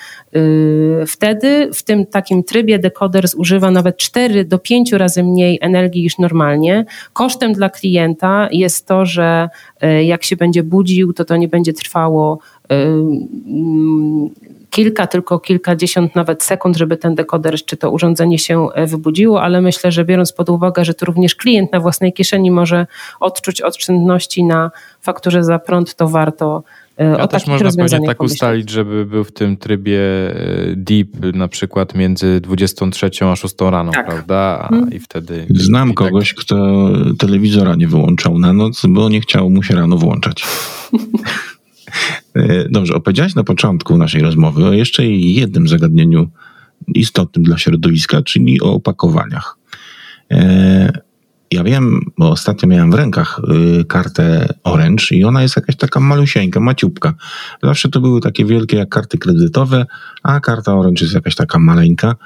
Wtedy w tym takim trybie dekoder zużywa nawet 4 do 5 razy mniej energii niż normalnie. Kosztem dla klienta jest to, że jak się będzie budził, to to nie będzie trwało kilka, tylko kilkadziesiąt nawet sekund, żeby ten dekoder czy to urządzenie się e, wybudziło, ale myślę, że biorąc pod uwagę, że tu również klient na własnej kieszeni może odczuć oszczędności na fakturze za prąd, to warto e, a też można pewnie tak pomyśleć. ustalić, żeby był w tym trybie e, deep na przykład między 23 a 6 rano, tak. prawda? Hmm. I wtedy... Znam i tak- kogoś, tak... kto telewizora nie wyłączał na noc, bo nie chciał mu się rano włączać. E, dobrze, opowiedziałeś na początku naszej rozmowy o jeszcze jednym zagadnieniu istotnym dla środowiska, czyli o opakowaniach. E, ja wiem, bo ostatnio miałem w rękach y, kartę Orange i ona jest jakaś taka malusieńka, maciupka. Zawsze to były takie wielkie jak karty kredytowe, a karta Orange jest jakaś taka maleńka.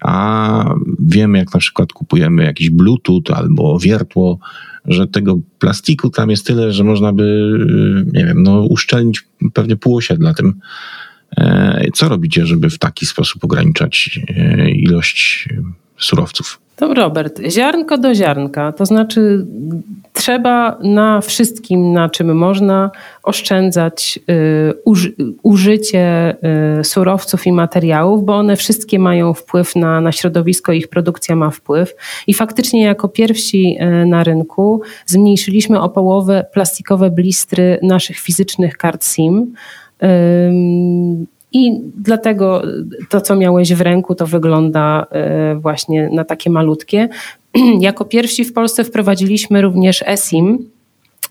A wiemy, jak na przykład kupujemy jakiś Bluetooth albo wiertło, że tego plastiku tam jest tyle, że można by, y, nie wiem, no, uszczelnić pewnie pół osiedla tym. E, co robicie, żeby w taki sposób ograniczać e, ilość surowców? To Robert, ziarnko do ziarnka, to znaczy trzeba na wszystkim, na czym można oszczędzać y, użycie y, surowców i materiałów, bo one wszystkie mają wpływ na, na środowisko, ich produkcja ma wpływ. I faktycznie jako pierwsi y, na rynku zmniejszyliśmy o połowę plastikowe blistry naszych fizycznych kart SIM. I dlatego to, co miałeś w ręku, to wygląda e, właśnie na takie malutkie. Jako pierwsi w Polsce wprowadziliśmy również eSIM.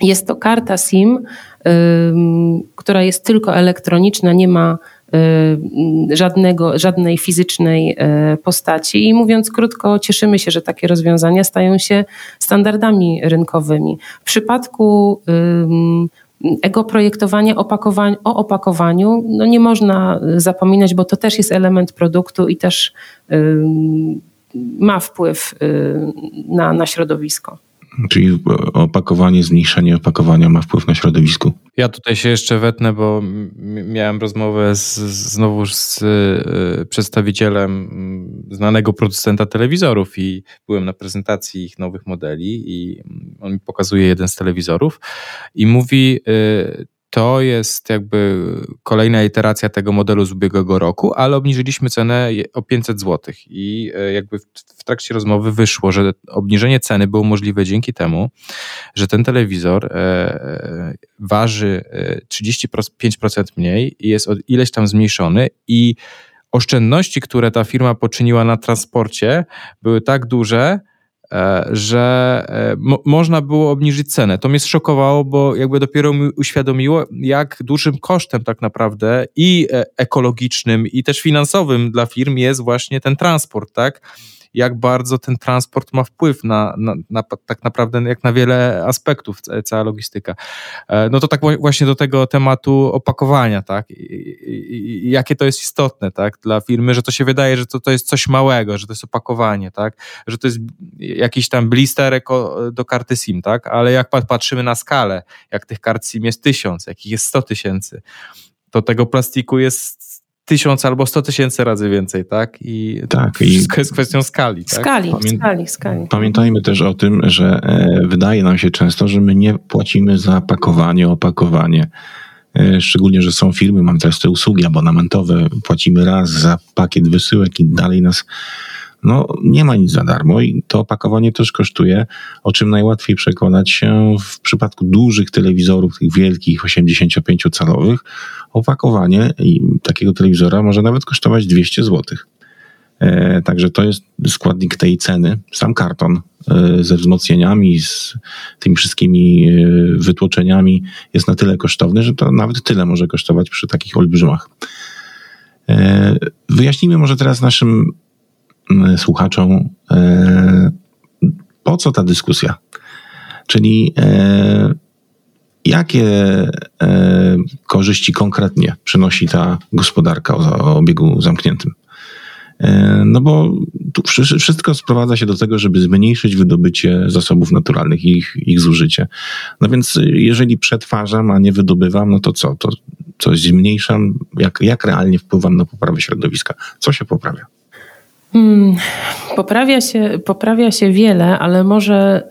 Jest to karta SIM, która jest tylko elektroniczna, nie ma e, żadnego, żadnej fizycznej e, postaci. I mówiąc krótko, cieszymy się, że takie rozwiązania stają się standardami rynkowymi. W przypadku ego projektowania opakowań, o opakowaniu no nie można zapominać, bo to też jest element produktu i też ma wpływ y, na, na środowisko. Czyli opakowanie, zmniejszenie opakowania ma wpływ na środowisko. Ja tutaj się jeszcze wetnę, bo miałem rozmowę z, znowu z y, przedstawicielem znanego producenta telewizorów i byłem na prezentacji ich nowych modeli i on mi pokazuje jeden z telewizorów i mówi, y, to jest jakby kolejna iteracja tego modelu z ubiegłego roku, ale obniżyliśmy cenę o 500 zł. I e, jakby w trakcie rozmowy wyszło, że obniżenie ceny było możliwe dzięki temu, że ten telewizor e, e, waży 35% mniej i jest o ileś tam zmniejszony i oszczędności, które ta firma poczyniła na transporcie, były tak duże, że e, mo można było obniżyć cenę. To mnie szokowało, bo jakby dopiero mi uświadomiło, jak dużym kosztem tak naprawdę i e, ekologicznym, i też finansowym dla firm jest właśnie ten transport, tak? Jak bardzo ten transport ma wpływ na, na, na, tak naprawdę jak na wiele aspektów cała logistyka. E, no to tak właśnie do tego tematu opakowania, tak? I, i, jakie to jest istotne, tak? Dla firmy, że to się wydaje, że to, to jest coś małego, że to jest opakowanie, tak? Że to jest jakiś tam blister do karty SIM, tak? Ale jak patrzymy na skalę, jak tych kart SIM jest tysiąc, jakich jest sto tysięcy, to tego plastiku jest tysiąc albo sto tysięcy razy więcej, tak? I tak, wszystko i jest kwestią skali. Tak? Skali, Pamię skali, skali. Pamiętajmy też o tym, że e, wydaje nam się często, że my nie płacimy za pakowanie, opakowanie. E, szczególnie, że są firmy, mam teraz te usługi abonamentowe, płacimy raz za pakiet wysyłek i dalej nas no nie ma nic za darmo i to opakowanie też kosztuje, o czym najłatwiej przekonać się w przypadku dużych telewizorów, tych wielkich 85-calowych. Opakowanie takiego telewizora może nawet kosztować 200 zł. Także to jest składnik tej ceny. Sam karton ze wzmocnieniami, z tymi wszystkimi wytłoczeniami jest na tyle kosztowny, że to nawet tyle może kosztować przy takich olbrzymach. Wyjaśnijmy może teraz naszym słuchaczom, po co ta dyskusja. Czyli Jakie e, korzyści konkretnie przynosi ta gospodarka o, obiegu zamkniętym? E, no bo tu wszystko sprowadza się do tego, żeby zmniejszyć wydobycie zasobów naturalnych i ich, ich zużycie. No więc jeżeli przetwarzam, a nie wydobywam, no to co? To coś zmniejszam? Jak, jak realnie wpływam na poprawę środowiska? Co się poprawia? Hmm, poprawia, się, poprawia się wiele, ale może...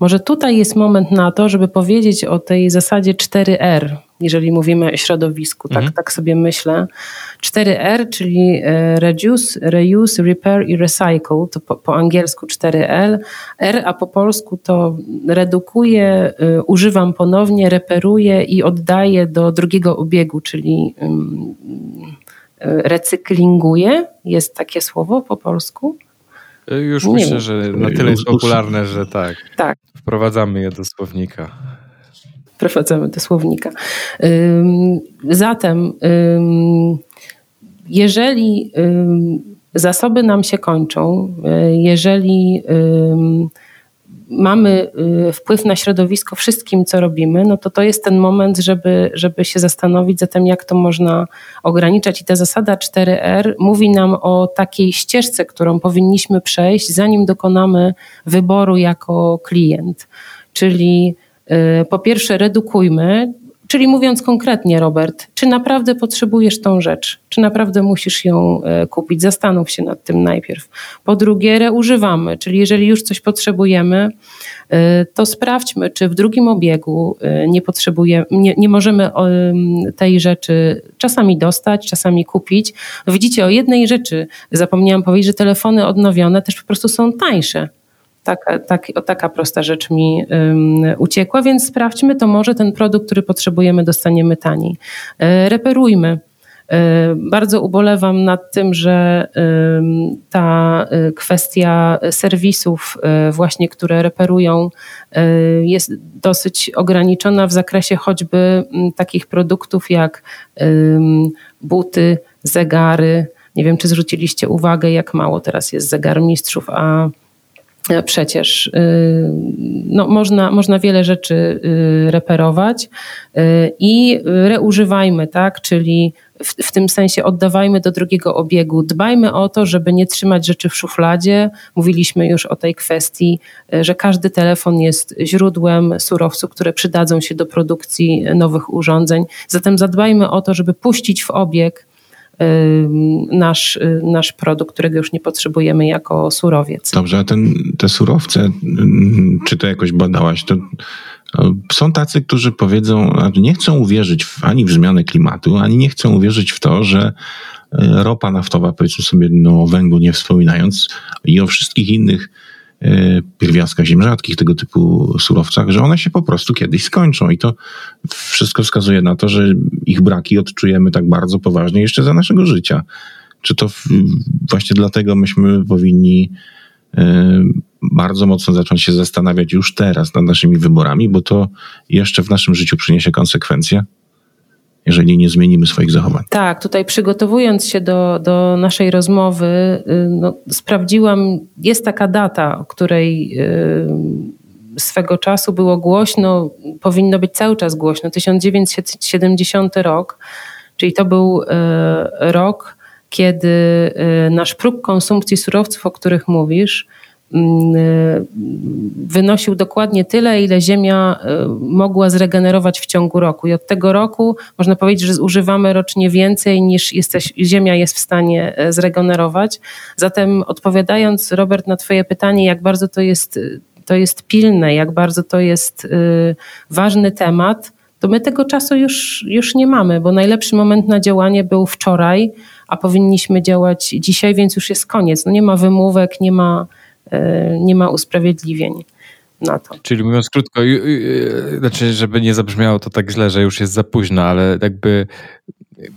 Może tutaj jest moment na to, żeby powiedzieć o tej zasadzie 4R, jeżeli mówimy o środowisku, tak, mhm. tak sobie myślę. 4R, czyli e, reduce, reuse, repair i recycle, to po, po angielsku 4L. R, a po polsku to redukuje, y, używam ponownie, reperuję i oddaję do drugiego obiegu, czyli recyklinguję. Jest takie słowo po polsku? Już nie myślę, wiem. że na tyle jest popularne, że tak. Tak. Wprowadzamy je do słownika. Wprowadzamy do słownika. Zatem, jeżeli zasoby nam się kończą, y, jeżeli mamy y, wpływ na środowisko wszystkim, co robimy, no to to jest ten moment, żeby, żeby się zastanowić zatem, jak to można ograniczać. I ta zasada 4R mówi nam o takiej ścieżce, którą powinniśmy przejść, zanim dokonamy wyboru jako klient. Czyli y, po pierwsze redukujmy, Czyli mówiąc konkretnie, Robert, czy naprawdę potrzebujesz tą rzecz? Czy naprawdę musisz ją e, kupić? Zastanów się nad tym najpierw. Po drugie, reużywamy, czyli jeżeli już coś potrzebujemy, e, to sprawdźmy, czy w drugim obiegu e, nie potrzebujemy, nie, nie możemy tej rzeczy czasami dostać, czasami kupić. Widzicie, o jednej rzeczy zapomniałam powiedzieć, że telefony odnowione też po prostu są tańsze taka, tak, o taka prosta rzecz mi um, uciekła, więc sprawdźmy, to może ten produkt, który potrzebujemy, dostaniemy taniej. E, reperujmy. E, bardzo ubolewam nad tym, że ta e, kwestia serwisów, właśnie które reperują, jest dosyć ograniczona w zakresie choćby takich produktów jak buty, zegary. Nie wiem, czy zwróciliście uwagę, jak mało teraz jest zegarmistrzów, a Przecież y, no, można, można wiele rzeczy y, reperować y, i reużywajmy, tak? Czyli w, w, tym sensie oddawajmy do drugiego obiegu. Dbajmy o to, żeby nie trzymać rzeczy w szufladzie. Mówiliśmy już o tej kwestii, że każdy telefon jest źródłem surowców, które przydadzą się do produkcji nowych urządzeń. Zatem zadbajmy o to, żeby puścić w obieg nasz, nasz produkt, którego już nie potrzebujemy jako surowiec. Dobrze, a ten, te surowce, czy to jakoś badałaś, to są tacy, którzy powiedzą, nie chcą uwierzyć w, ani w zmianę klimatu, ani nie chcą uwierzyć w to, że e, ropa naftowa, powiedzmy sobie, no o węglu nie wspominając, i o wszystkich innych pierwiastkach ziem rzadkich, tego typu surowcach, że one się po prostu kiedyś skończą. I to wszystko wskazuje na to, że ich braki odczujemy tak bardzo poważnie jeszcze za naszego życia. Czy to właśnie dlatego myśmy powinni e, bardzo mocno zacząć się zastanawiać już teraz nad naszymi wyborami, bo to jeszcze w naszym życiu przyniesie konsekwencje? Jeżeli nie zmienimy swoich zachowań. Tak, tutaj przygotowując się do, do naszej rozmowy, y, no, sprawdziłam, jest taka data, o której y, swego czasu było głośno, powinno być cały czas głośno, 1970 rok, czyli to był y, rok, kiedy nasz próg konsumpcji surowców, o których mówisz, y, wynosił dokładnie tyle, ile Ziemia y, mogła zregenerować w ciągu roku. I od tego roku można powiedzieć, że zużywamy rocznie więcej niż jesteś, Ziemia jest w stanie y, zregenerować. Zatem odpowiadając, Robert, na Twoje pytanie, jak bardzo to jest, to jest pilne, jak bardzo to jest ważny temat, to my tego czasu już, już nie mamy, bo najlepszy moment na działanie był wczoraj, a powinniśmy działać dzisiaj, więc już jest koniec. No nie ma wymówek, nie ma E, nie ma usprawiedliwień na to. Czyli mówiąc krótko, znaczy, żeby nie zabrzmiało to tak źle, że już jest za późno, ale jakby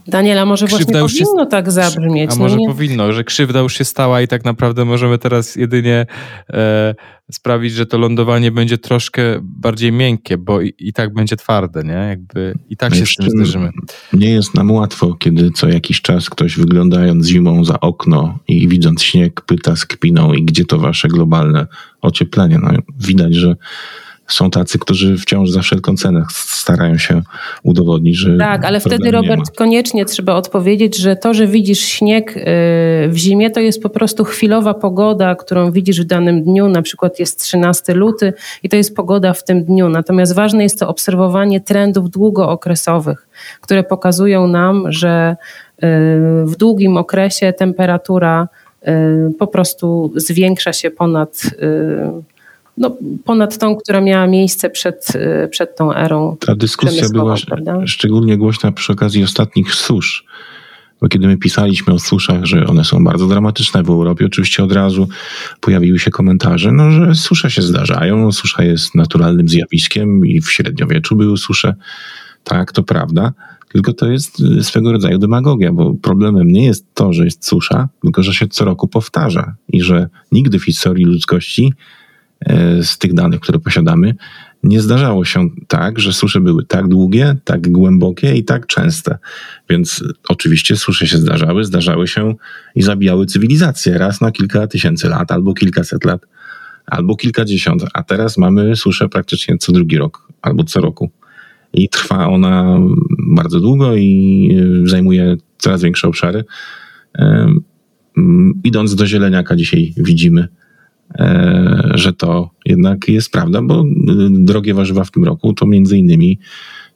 Daniela, może właśnie powinno się, tak zabrzmieć. A może nie? powinno, że krzywda już się stała i tak naprawdę możemy teraz jedynie e, sprawić, że to lądowanie będzie troszkę bardziej miękkie, bo i, i tak będzie twarde, nie? Jakby i tak się z tym zderzymy. Nie jest nam łatwo, kiedy co jakiś czas ktoś wyglądając zimą za okno i widząc śnieg pyta z kpiną i gdzie to wasze globalne ocieplenie. No, widać, że są tacy, którzy wciąż za wszelką cenę starają się udowodnić, że. Tak, ale wtedy, Robert, koniecznie trzeba odpowiedzieć, że to, że widzisz śnieg y, w zimie, to jest po prostu chwilowa pogoda, którą widzisz w danym dniu. Na przykład jest 13 luty i to jest pogoda w tym dniu. Natomiast ważne jest to obserwowanie trendów długookresowych, które pokazują nam, że y, w długim okresie temperatura y, po prostu zwiększa się ponad no, ponad tą, która miała miejsce przed, y, przed tą erą. Ta dyskusja była prawda? szczególnie głośna przy okazji ostatnich susz. Bo kiedy my pisaliśmy o suszach, że one są bardzo dramatyczne w Europie, oczywiście od razu pojawiły się komentarze, no, że susze się zdarzają, susza jest naturalnym zjawiskiem i w średniowieczu były susze. Tak, to prawda. Tylko to jest y, swego rodzaju demagogia, bo problemem nie jest to, że jest susza, tylko że się co roku powtarza i że nigdy w historii ludzkości z tych danych, które posiadamy, nie zdarzało się tak, że susze były tak długie, tak głębokie i tak częste. Więc oczywiście susze się zdarzały, zdarzały się i zabijały cywilizację raz na kilka tysięcy lat, albo kilkaset lat, albo kilkadziesiąt. A teraz mamy suszę praktycznie co drugi rok, albo co roku. I trwa ona bardzo długo i e, zajmuje coraz większe obszary. E, idąc do zieleniaka dzisiaj widzimy, E, że to jednak jest prawda, bo e, drogie warzywa w tym roku to między innymi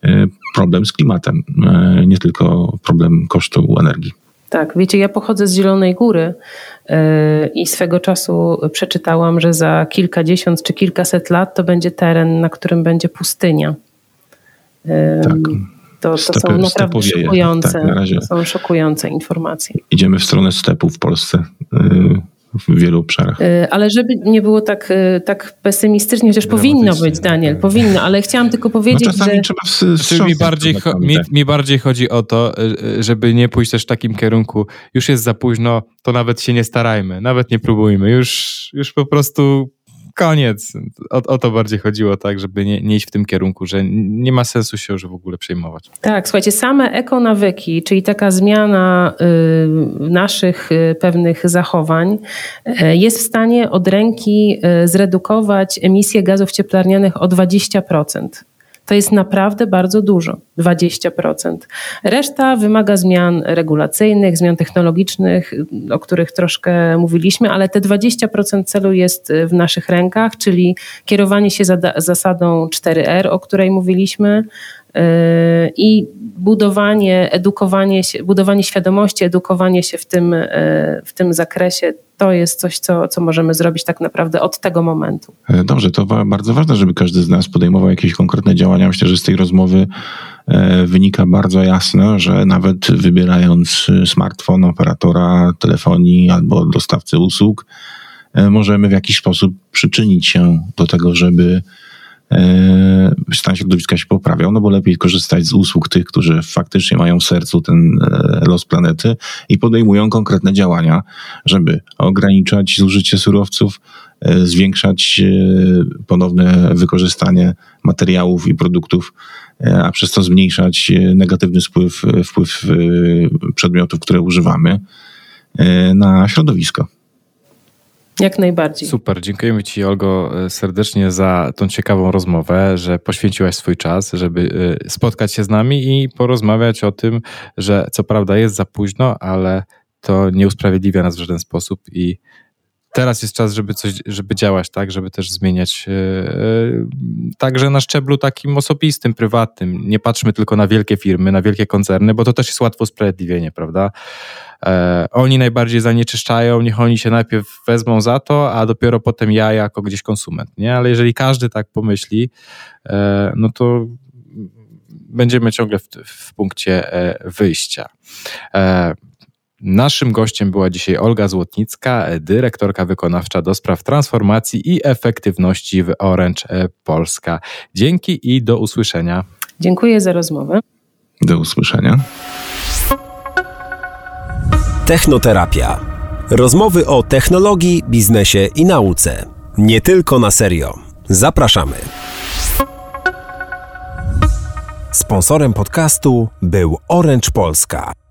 e, problem z klimatem, nie tylko problem kosztu energii. Tak, wiecie, ja pochodzę z Zielonej Góry i swego czasu przeczytałam, że za kilkadziesiąt czy kilkaset lat to będzie teren, na którym będzie pustynia. Tak. To, to są naprawdę szokujące, tak, są szokujące informacje. Idziemy w stronę stepu w Polsce w wielu obszarach. Y, ale żeby nie było tak, y, tak pesymistycznie, chociaż powinno być, Daniel, powinno, ale chciałam tylko powiedzieć, no czasami że... trzeba znaczy, mi, bardziej mi, mi bardziej chodzi o to, y, żeby nie pójść też w takim kierunku, już jest za późno, to nawet się nie starajmy, nawet nie próbujmy, już, już po prostu koniec. O, o, to bardziej chodziło, tak, żeby nie, nie iść w tym kierunku, że nie ma sensu się już w ogóle przejmować. Tak, słuchajcie, same ekonawyki, czyli taka zmiana y, naszych y, pewnych zachowań, y, jest w stanie od ręki y, zredukować emisję gazów cieplarnianych o 20% to jest naprawdę bardzo dużo 20%. Reszta wymaga zmian regulacyjnych, zmian technologicznych, o których troszkę mówiliśmy, ale te 20% celu jest w naszych rękach, czyli kierowanie się zasadą 4R, o której mówiliśmy, i budowanie, edukowanie się, budowanie świadomości, edukowanie się w tym, yy, w tym zakresie to jest coś, co, co możemy zrobić tak naprawdę od tego momentu. E, dobrze, to bardzo ważne, żeby każdy z nas podejmował jakieś konkretne działania. Myślę, że z tej rozmowy e, wynika bardzo jasno, że nawet wybierając smartfon, operatora telefonii albo dostawcę usług, e, możemy w jakiś sposób przyczynić się do tego, żeby stan środowiska się poprawiał, no bo lepiej korzystać z usług tych, którzy faktycznie mają w sercu ten e, los planety i podejmują konkretne działania, żeby ograniczać zużycie surowców, e, zwiększać ponowne wykorzystanie materiałów i produktów, a przez to zmniejszać negatywny wpływ, wpływ przedmiotów, które używamy na środowisko. Jak najbardziej. Super, dziękujemy Ci Olgo serdecznie za tą ciekawą rozmowę, że poświęciłaś swój czas, żeby y, spotkać się z nami i porozmawiać o tym, że co prawda jest za późno, ale to nie usprawiedliwia nas w żaden sposób i teraz jest czas, żeby coś, żeby działać, tak, żeby też zmieniać yy, także na szczeblu takim osobistym, prywatnym. Nie patrzmy tylko na wielkie firmy, na wielkie koncerny, bo to też jest łatwo usprawiedliwienie, prawda? E, oni najbardziej zanieczyszczają, niech oni się najpierw wezmą za to, a dopiero potem ja jako gdzieś konsument, nie? Ale jeżeli każdy tak pomyśli, e, no to będziemy ciągle w, w punkcie e, wyjścia. Naszym gościem była dzisiaj Olga Złotnicka, dyrektorka wykonawcza do spraw transformacji i efektywności w Orange Polska. Dzięki i do usłyszenia. Dziękuję za rozmowę. Do usłyszenia. Technoterapia. Rozmowy o technologii, biznesie i nauce. Nie tylko na serio. Zapraszamy. Sponsorem podcastu był Orange Polska.